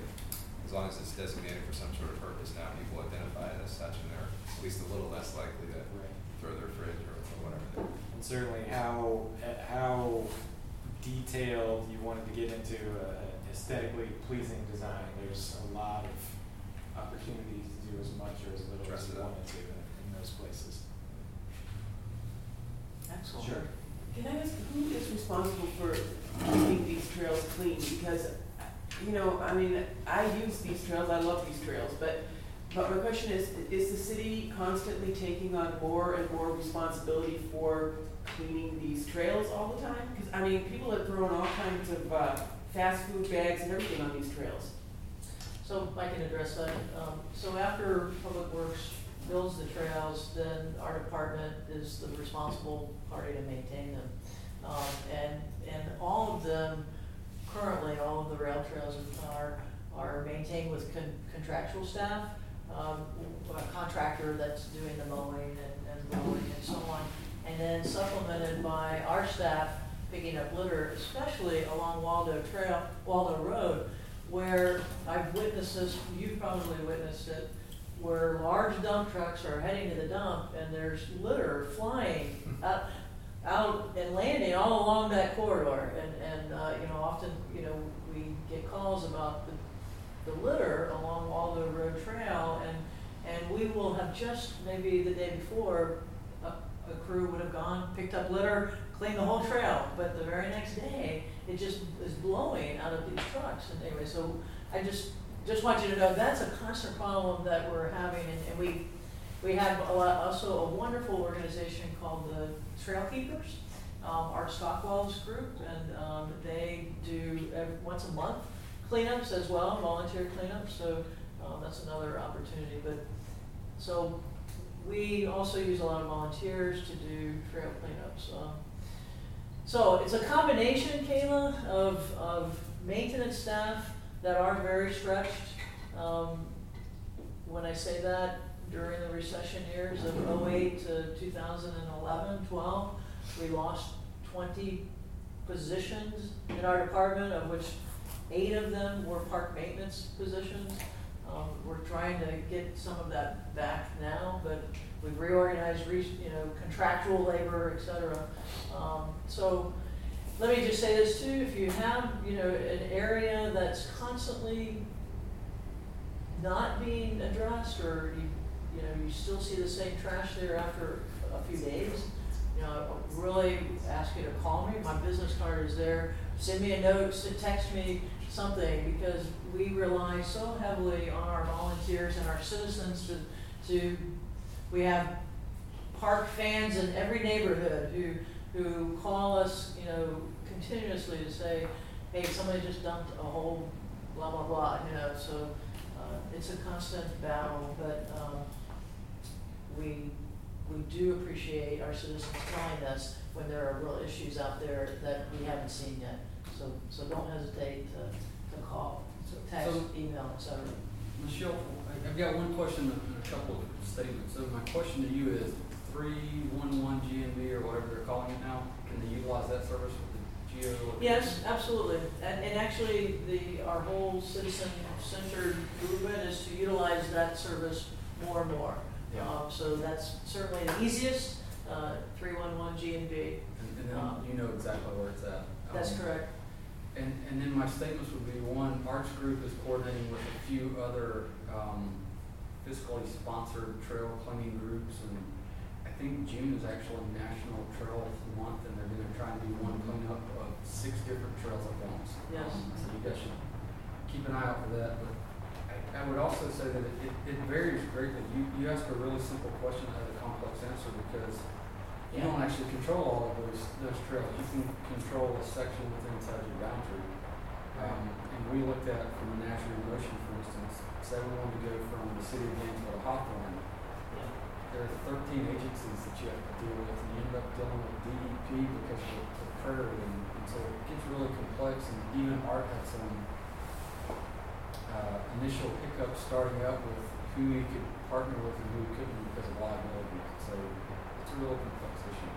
as long as it's designated for some sort of purpose, now people identify it as such, and they're at least a little less likely to Right. throw their fridge or or whatever. And certainly how, uh, how detailed you wanted to get into uh, aesthetically pleasing design. There's a lot of opportunities to do as much or as little as Dress you it up. wanted to those places. Excellent. Sure. Can I ask, who is responsible for keeping these trails clean? Because, you know, I mean, I use these trails, I love these trails, but, but my question is, is the city constantly taking on more and more responsibility for cleaning these trails all the time? Because, I mean, people have thrown all kinds of, uh, fast food bags and everything on these trails. So I can address that. Um, So after Public Works builds the trails, then our department is the responsible party to maintain them. Um, And, and all of them, currently, all of the rail trails are, are maintained with con- contractual staff, um, a contractor that's doing the mowing and, and mowing and so on. And then supplemented by our staff picking up litter, especially along Waldo Trail, Waldo Road, where I've witnessed this, you've probably witnessed it, where large dump trucks are heading to the dump and there's litter flying out, out and landing all along that corridor. And, and, uh, you know, often, you know, we get calls about the, the litter along Waldo Road Trail and, and we will have just, maybe the day before, a, a crew would have gone, picked up litter, cleaned the whole trail, but the very next day, it just is blowing out of these trucks. And anyway, so I just, just want you to know, that's a constant problem that we're having, and, and we, we have a lot, also a wonderful organization called the Trail Keepers, um, Art Stockwell's group, and, um, they do every, once a month cleanups as well, volunteer cleanups, so, um, that's another opportunity, but, so, we also use a lot of volunteers to do trail cleanups, um, so it's a combination, Kayla, of, of maintenance staff that are very stretched. Um, when I say that, during the recession years of 08 to 2011, 12, we lost 20 positions in our department, of which eight of them were park maintenance positions. Um, we're trying to get some of that back now, but we've reorganized, re- you know, contractual labor, et cetera. Um, so, let me just say this too, if you have, you know, an area that's constantly not being addressed, or you, you know, you still see the same trash there after a few days, you know, I really ask you to call me, my business card is there, send me a note, text me something, because we rely so heavily on our volunteers and our citizens to, to, we have park fans in every neighborhood who, who call us, you know, continuously to say, hey, somebody just dumped a whole blah, blah, blah, you know, so, uh, it's a constant battle, but, um, we, we do appreciate our citizens telling us when there are real issues out there that we haven't seen yet. So, so don't hesitate to, to call, so text, So- email, et cetera. Michelle, I- I've got one question and a couple of statements. So my question to you is, three one one GMB or whatever they're calling it now, can they utilize that service with the geo? Yes, absolutely. And, and actually, the, our whole citizen-centered movement is to utilize that service more and more. Yeah. Um, so that's certainly the easiest, uh, three-one-one G and B. And, then you know exactly where it's at. That's Um, correct. And, and then my statements would be, one, Arts Group is coordinating with a few other, um, fiscally sponsored trail cleaning groups, and think June is actually National Trail Month, and they're gonna try and do one cleanup of six different trails at once. Yes. So you guys should keep an eye out for that, but I, I would also say that it, it varies greatly. You, you ask a really simple question that has a complex answer, because you don't actually control all of those, those trails. You can control a section within inside your boundary. Um, and we looked at from a natural motion, for instance, say we wanted to go from the city of Gainesville to Hawthorne. There are thirteen agencies that you have to deal with, and you end up dealing with DEP because of the curve, and, and so it gets really complex, and even Art had some uh, initial hiccups starting up with who he could partner with and who he couldn't because of liability. So it's a real complex issue.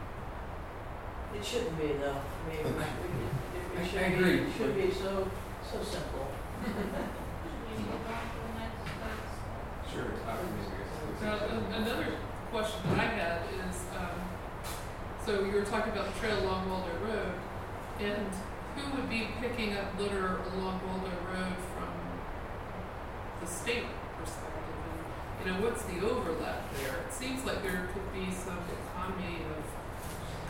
It shouldn't be though. I mean, it, it, it should I be, agree. it should be so, so simple. Should we move on to the next, that's, Sure. Now, another question that I had is, um, so you were talking about the trail along Waldo Road, and who would be picking up litter along Waldo Road from the state perspective? And, you know, what's the overlap there? It seems like there could be some economy of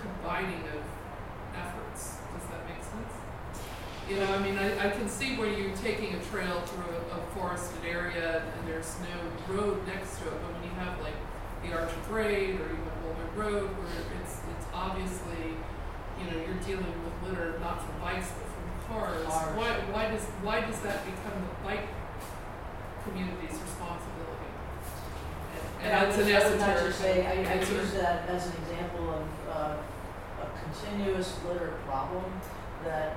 combining of efforts. Does that make sense? You know, I mean, I, I can see where you're taking a trail through a, a forested area and there's no road next to it, but when you have like the Archer Braid or even Boulder Road where it's, it's obviously, you know, you're dealing with litter not from bikes but from cars. Cars. Why, why does, why does that become the bike community's responsibility? And, and I that's an I esoteric say, I, I use that as an example of, uh, a continuous litter problem that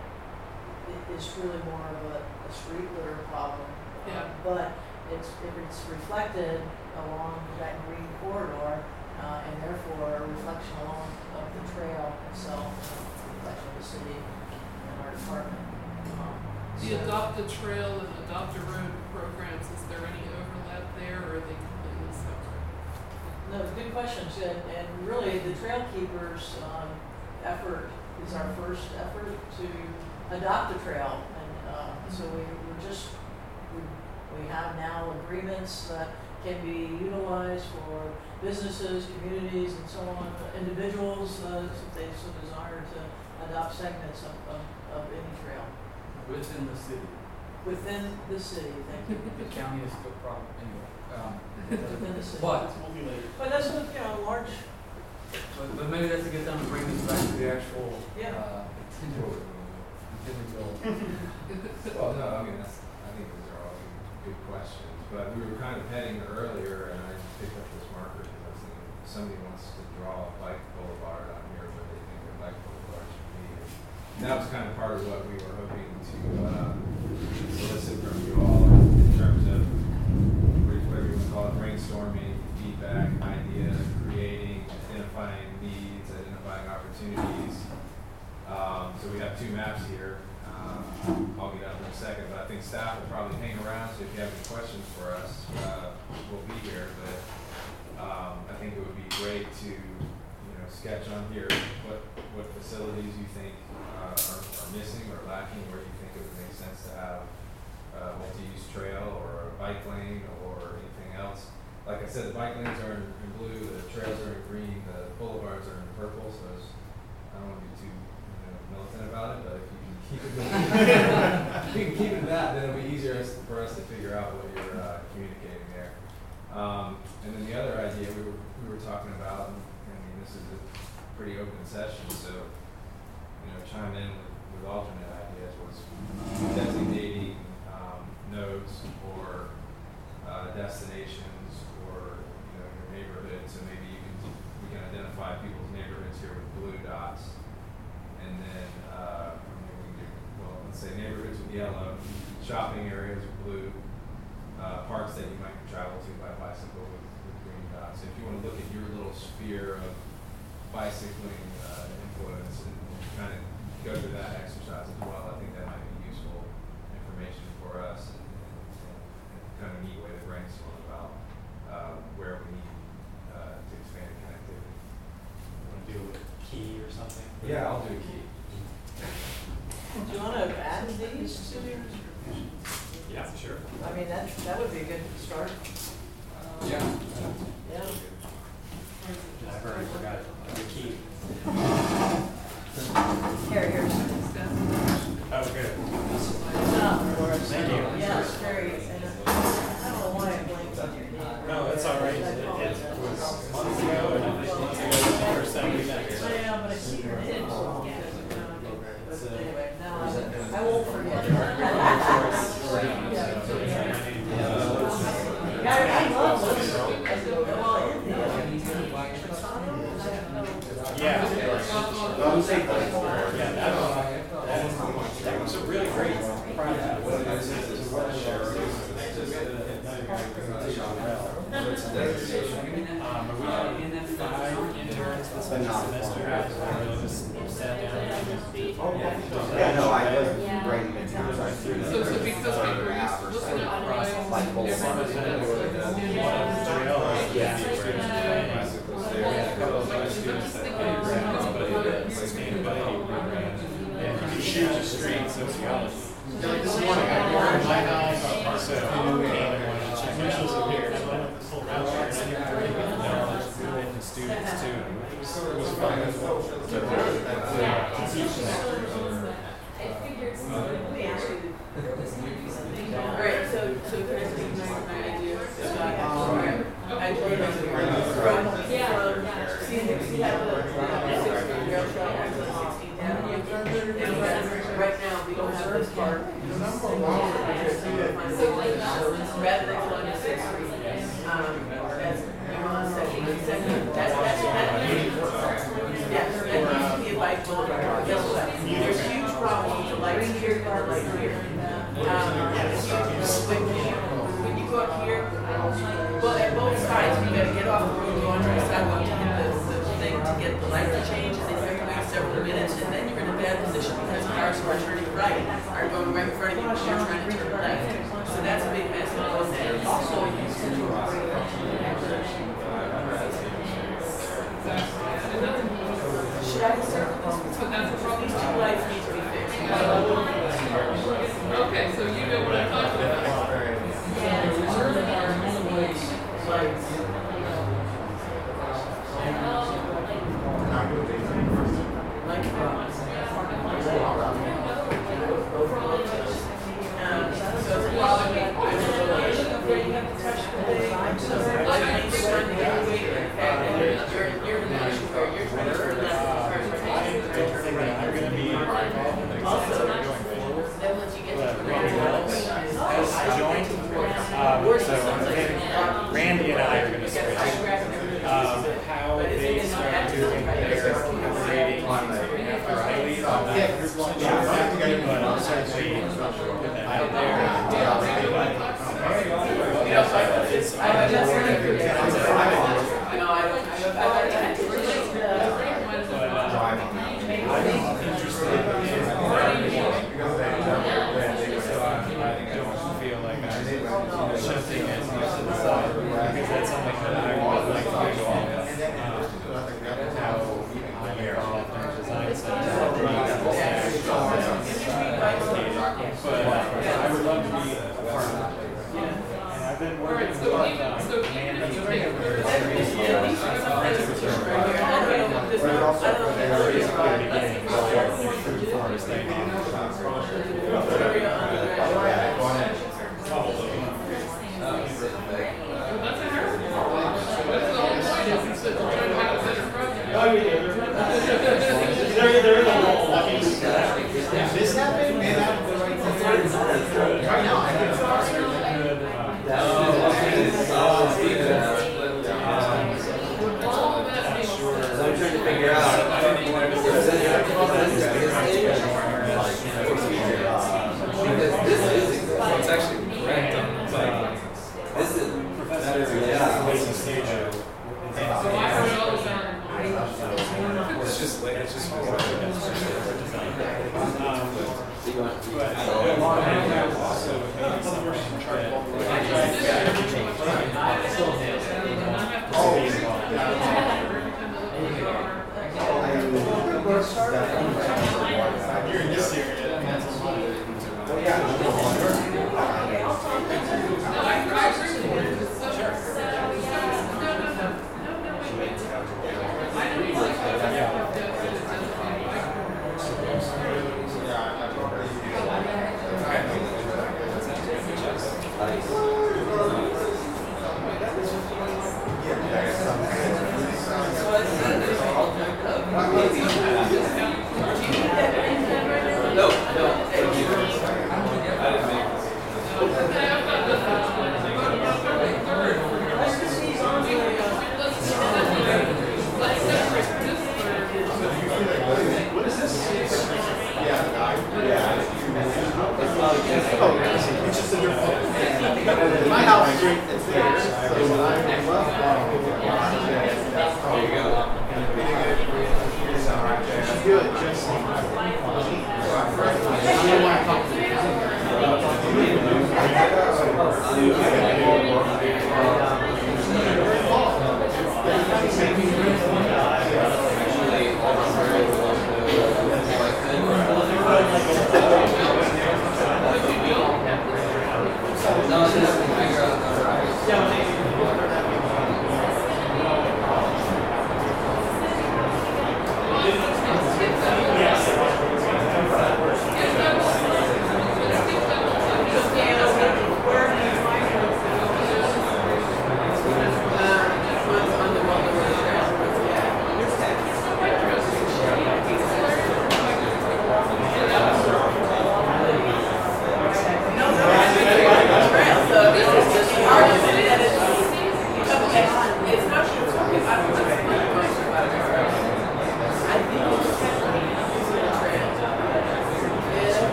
is really more of a, a street litter problem. Yeah. But it's, it's reflected along that green corridor, uh, and therefore a reflection along of the trail itself, uh, reflection of the city and our department. um, The so- adopt a trail and adopt a road programs, is there any overlap there or are they completely separate? No, good questions, and, and really, the Trail Keepers, um, effort is our first effort to adopt a trail, and, uh, so we, we're just, we have now agreements that can be utilized for businesses, communities, and so on, individuals, uh, if they so desire to adopt segments of, of, of any trail Within the city. within the city, thank you. The county is still problem, anyway. Um, Within the city. But, But that's, a, you know, large, but, but maybe that's a good time to bring this back to the actual, Yeah. uh, intended, intended. Well, no, I mean, that's, I think those are all good- questions, but we were kind of heading earlier, and I picked up this marker because I was thinking, if somebody wants to draw a bike boulevard on here, where they think a bike boulevard should be. And that was kind of part of what we were hoping to, uh, solicit from you all in terms of, whatever you want to call it, brainstorming, feedback, idea, creating, identifying needs, identifying opportunities. Um, so we have two maps here. Um, I'll get out in a second, but I think staff will probably hang around, so if you have any questions for us, uh, we'll be here. But, um, I think it would be great to, you know, sketch on here what, what facilities you think, uh, are, are missing or lacking, where you think it would make sense to have a multi-use trail or a bike lane or anything else. Like I said, the bike lanes are in, in blue, the trails are in green, the boulevards are in purple, so I don't want to be too, you know, militant about it, but if you keep it, can keep it that, then it'll be easier for us to figure out what you're, uh, communicating there. Um, and then the other idea we were, we were talking about, and I mean, this is a pretty open session, so, you know, chime in with, with alternate ideas was designating, um, nodes or, uh, destinations or, you know, your neighborhood, so maybe you can, we can identify people's neighborhoods here with blue dots. And then, uh, I mean, we can do, well, let's say neighborhoods with yellow, shopping areas with blue, uh, parks that you might travel to by bicycle with, with green dots. If you wanna look at your little sphere of bicycling, uh, influence and kind of go through that exercise as well, I think that might be useful information for us and, and, and kind of a neat way to brainstorm about, uh, where we need, uh, to expand connectivity. Want to do a key or something? Yeah, I'll do a key. Do you wanna add these to your? Yeah, sure. I mean, that, that would be a good start. Um, Yeah.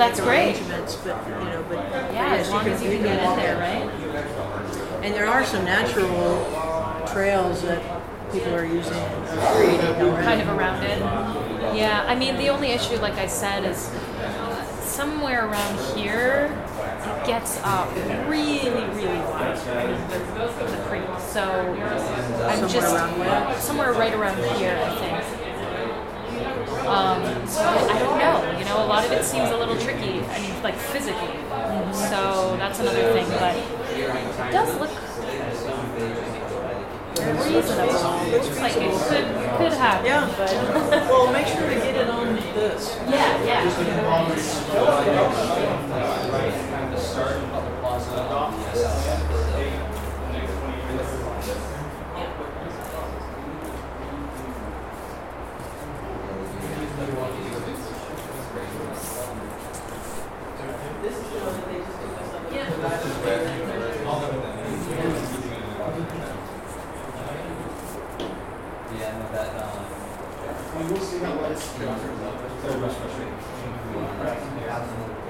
that's great. But you know, but yeah, as long as you can get in there, right? And there are some natural trails that people are using creating kind of around it. Yeah, I mean the only issue, like I said, is uh, somewhere around here it gets up really, really wide the creek. So I'm just somewhere right around here, I think. Um, I don't know. You know, a lot of it seems a little tricky. I mean, like physically. Mm-hmm. So that's another thing. But it does look reasonable. Looks like it could could happen. Yeah. But well, make sure to get it on this. Yeah. Yeah. This is the one that they just took us up. Yeah. Yeah, no, that, um, we will see how well it's so much frustrating.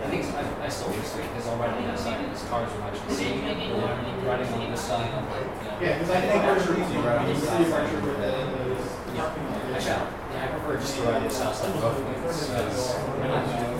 I think so. I, I still just think because I'm riding on the side of this car so much. Seeing it or riding on the side, I'm like, yeah. because I think pressure easy, right? You see pressure with that in those. Yeah, I shall. Yeah, I prefer just to ride this outside. Both ways.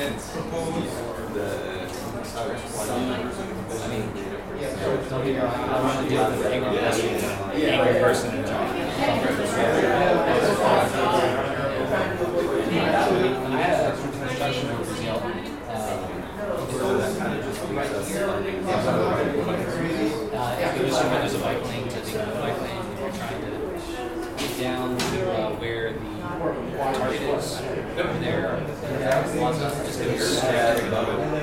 And proposed the, I mean, don't get me wrong, I want to deal with the angry angry person in charge. I had a construction worker deal, so that kind of just leaves. Uh, if you just remember a bike lane to the other bike lane, and we're trying to get down to uh, where the target is. Over there, lots of just go straight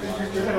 Gracias.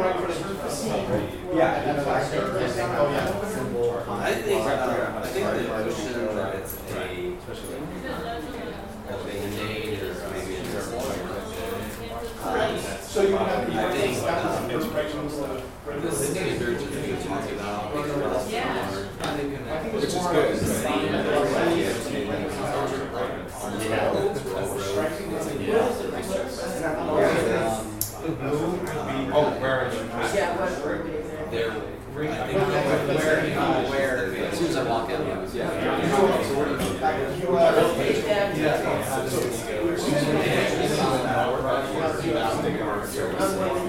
They're, I think they're aware, aware. As soon as I walk out,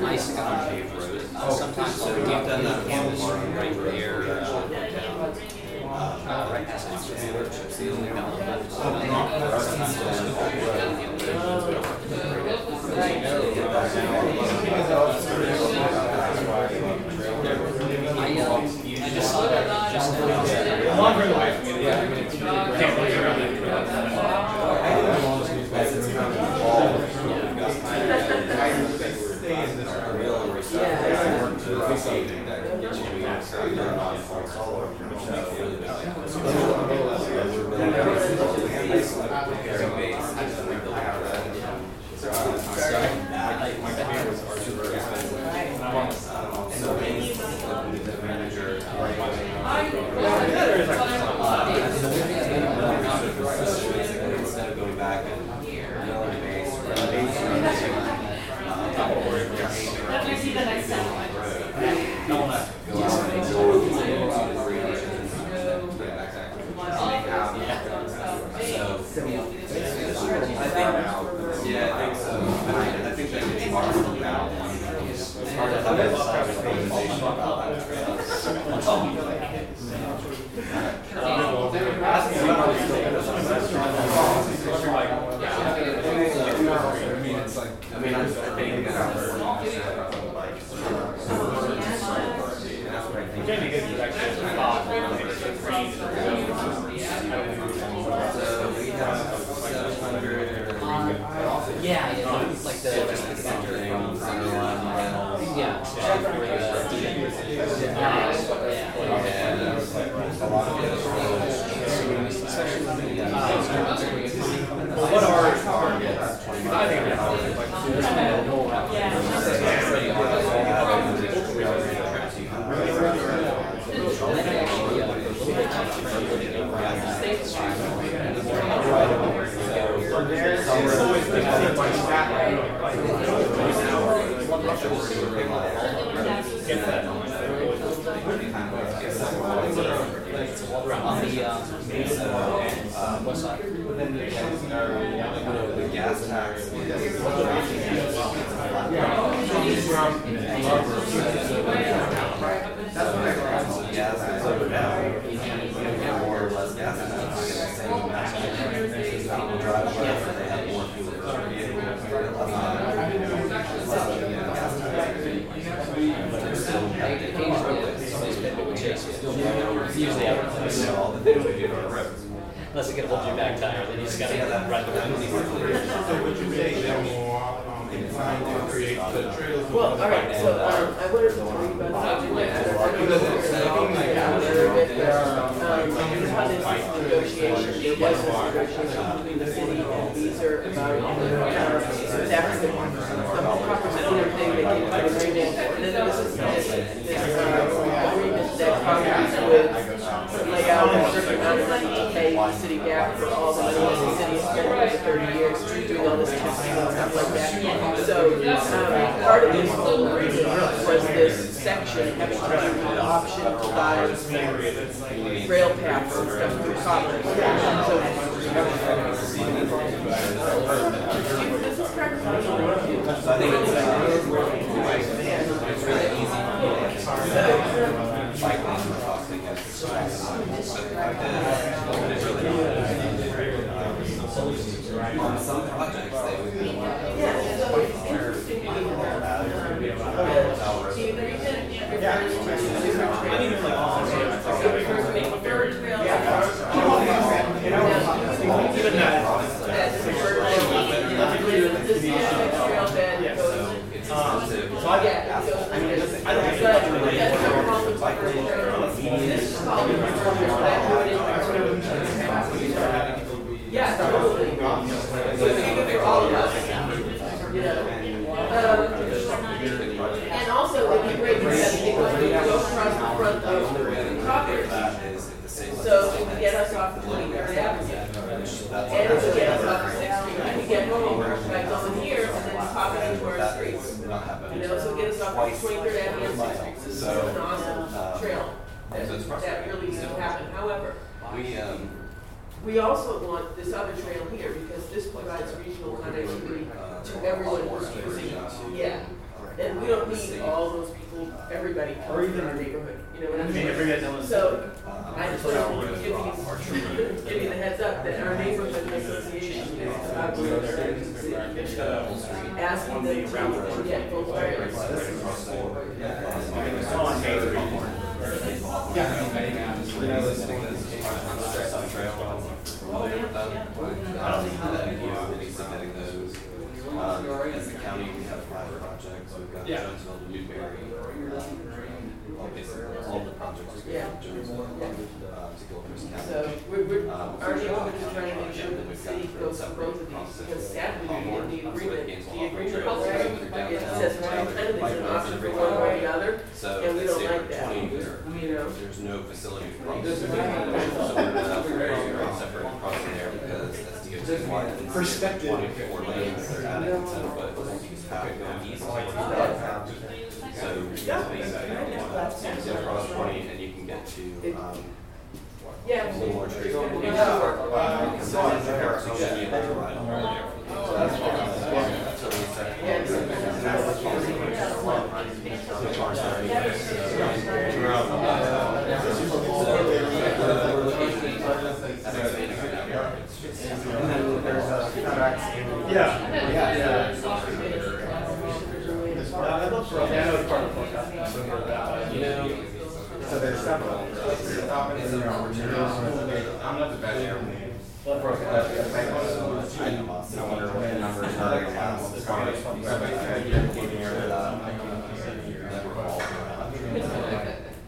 ice on paved road. Uh, Sometimes so we've done that campus right there, uh, uh, right past Oxford, chip seal, and down the left. Sometimes I, applicant. Very base. Unless you get a whole new back tire, then you just gotta ride the So would you say they're more um, inclined to create the trails? Well, all right, so, um, I wanted to talk about something that, um, you had this negotiation, there was this negotiation between the city and Beazer about, um, that's the, the proper thing they did for the agreement. And then there was this, this, this, uh, agreement that Congress would lay out a certain amount of money to pay the city back for all the money that the city has spent over thirty years doing all this testing and stuff like that. So, um, part of this whole agreement was this section having to do option rail paths and stuff through Congress. On some projects, they would be. Yeah, totally. So it's good for all of us, you know. Um, And also, it'd be great because it goes, it goes across the front of the property. So it would get us off Twenty-third Avenue. And it would get us off Sixth Street. We could get home by going here and then popping into our streets. You know, so get us off Twenty-third Avenue and Sixth Street. This is an awesome trail. That, that really needs to happen. However, We, um, we also want this other trail here because this provides regional connectivity to everyone who's using it. Yeah. And we don't need all those people, everybody coming in our neighborhood, you know what I mean? So, I just want to give you, give you the heads up that our neighborhood association is about to asking them to get both trails. I don't think that you will be submitting those. Um, as the county, we have five projects, we've got Jonesville, Newberry, all basically, all the projects we have, Jonesville, uh, to Gilchrist County. So, we're, we're, Um, our neighborhood is trying to make sure that the city goes for both of these, because sadly, we didn't the agreement, the agreement, it says one kind of is an option for one or the other, and we don't like that, twenty you know? There's no facility across. So we're not very separate crossing there because that's DOT wide. Perspective. Twenty-four lanes they're adding ten foot half. So you go across twenty and you can get to, um, Yeah. Livermore Street. Yeah. Uh, so it's a hair, so you have to ride over there. So that's why, that's what we said. Yeah, yeah, yeah. I'd love for, I know it's part of the podcast. You know, So there's several. I'm not the best. I wonder what the numbers are in the last as far as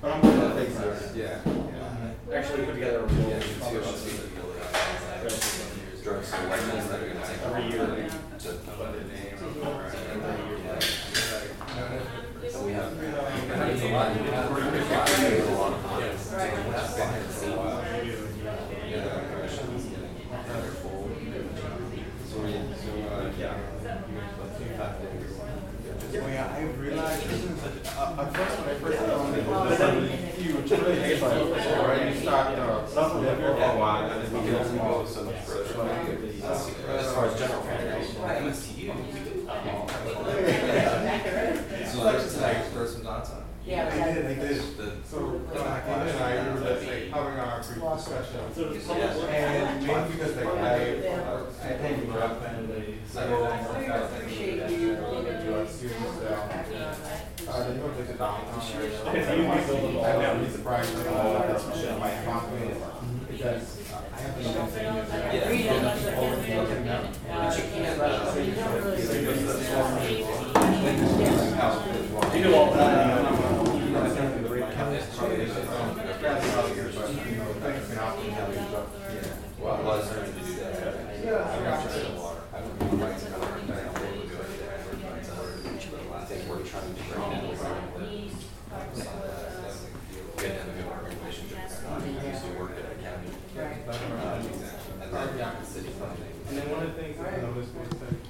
But I'm going to think so. Yeah. Actually, we put together a rule. Drugs and weapons that are gonna take three years to. So we have. It's a lot. We have a lot of funds. So we have behind the scenes. Yeah, the commissions, they're full. So we, so, uh, yeah. Well, yeah, I realized this is such a, uh, at first when I first got it, it was huge, really right? You start, uh, something there for a while, and then you get small, so much further. As far as general fund, MSTU. So that's like, throw some dots on. Yeah, I did, I did. So, I came I we like having our brief discussion. And mainly because like I, I think we were family, so I appreciate you looking to our students, uh, they go to the downtown. I'm not surprised at all, confidence, because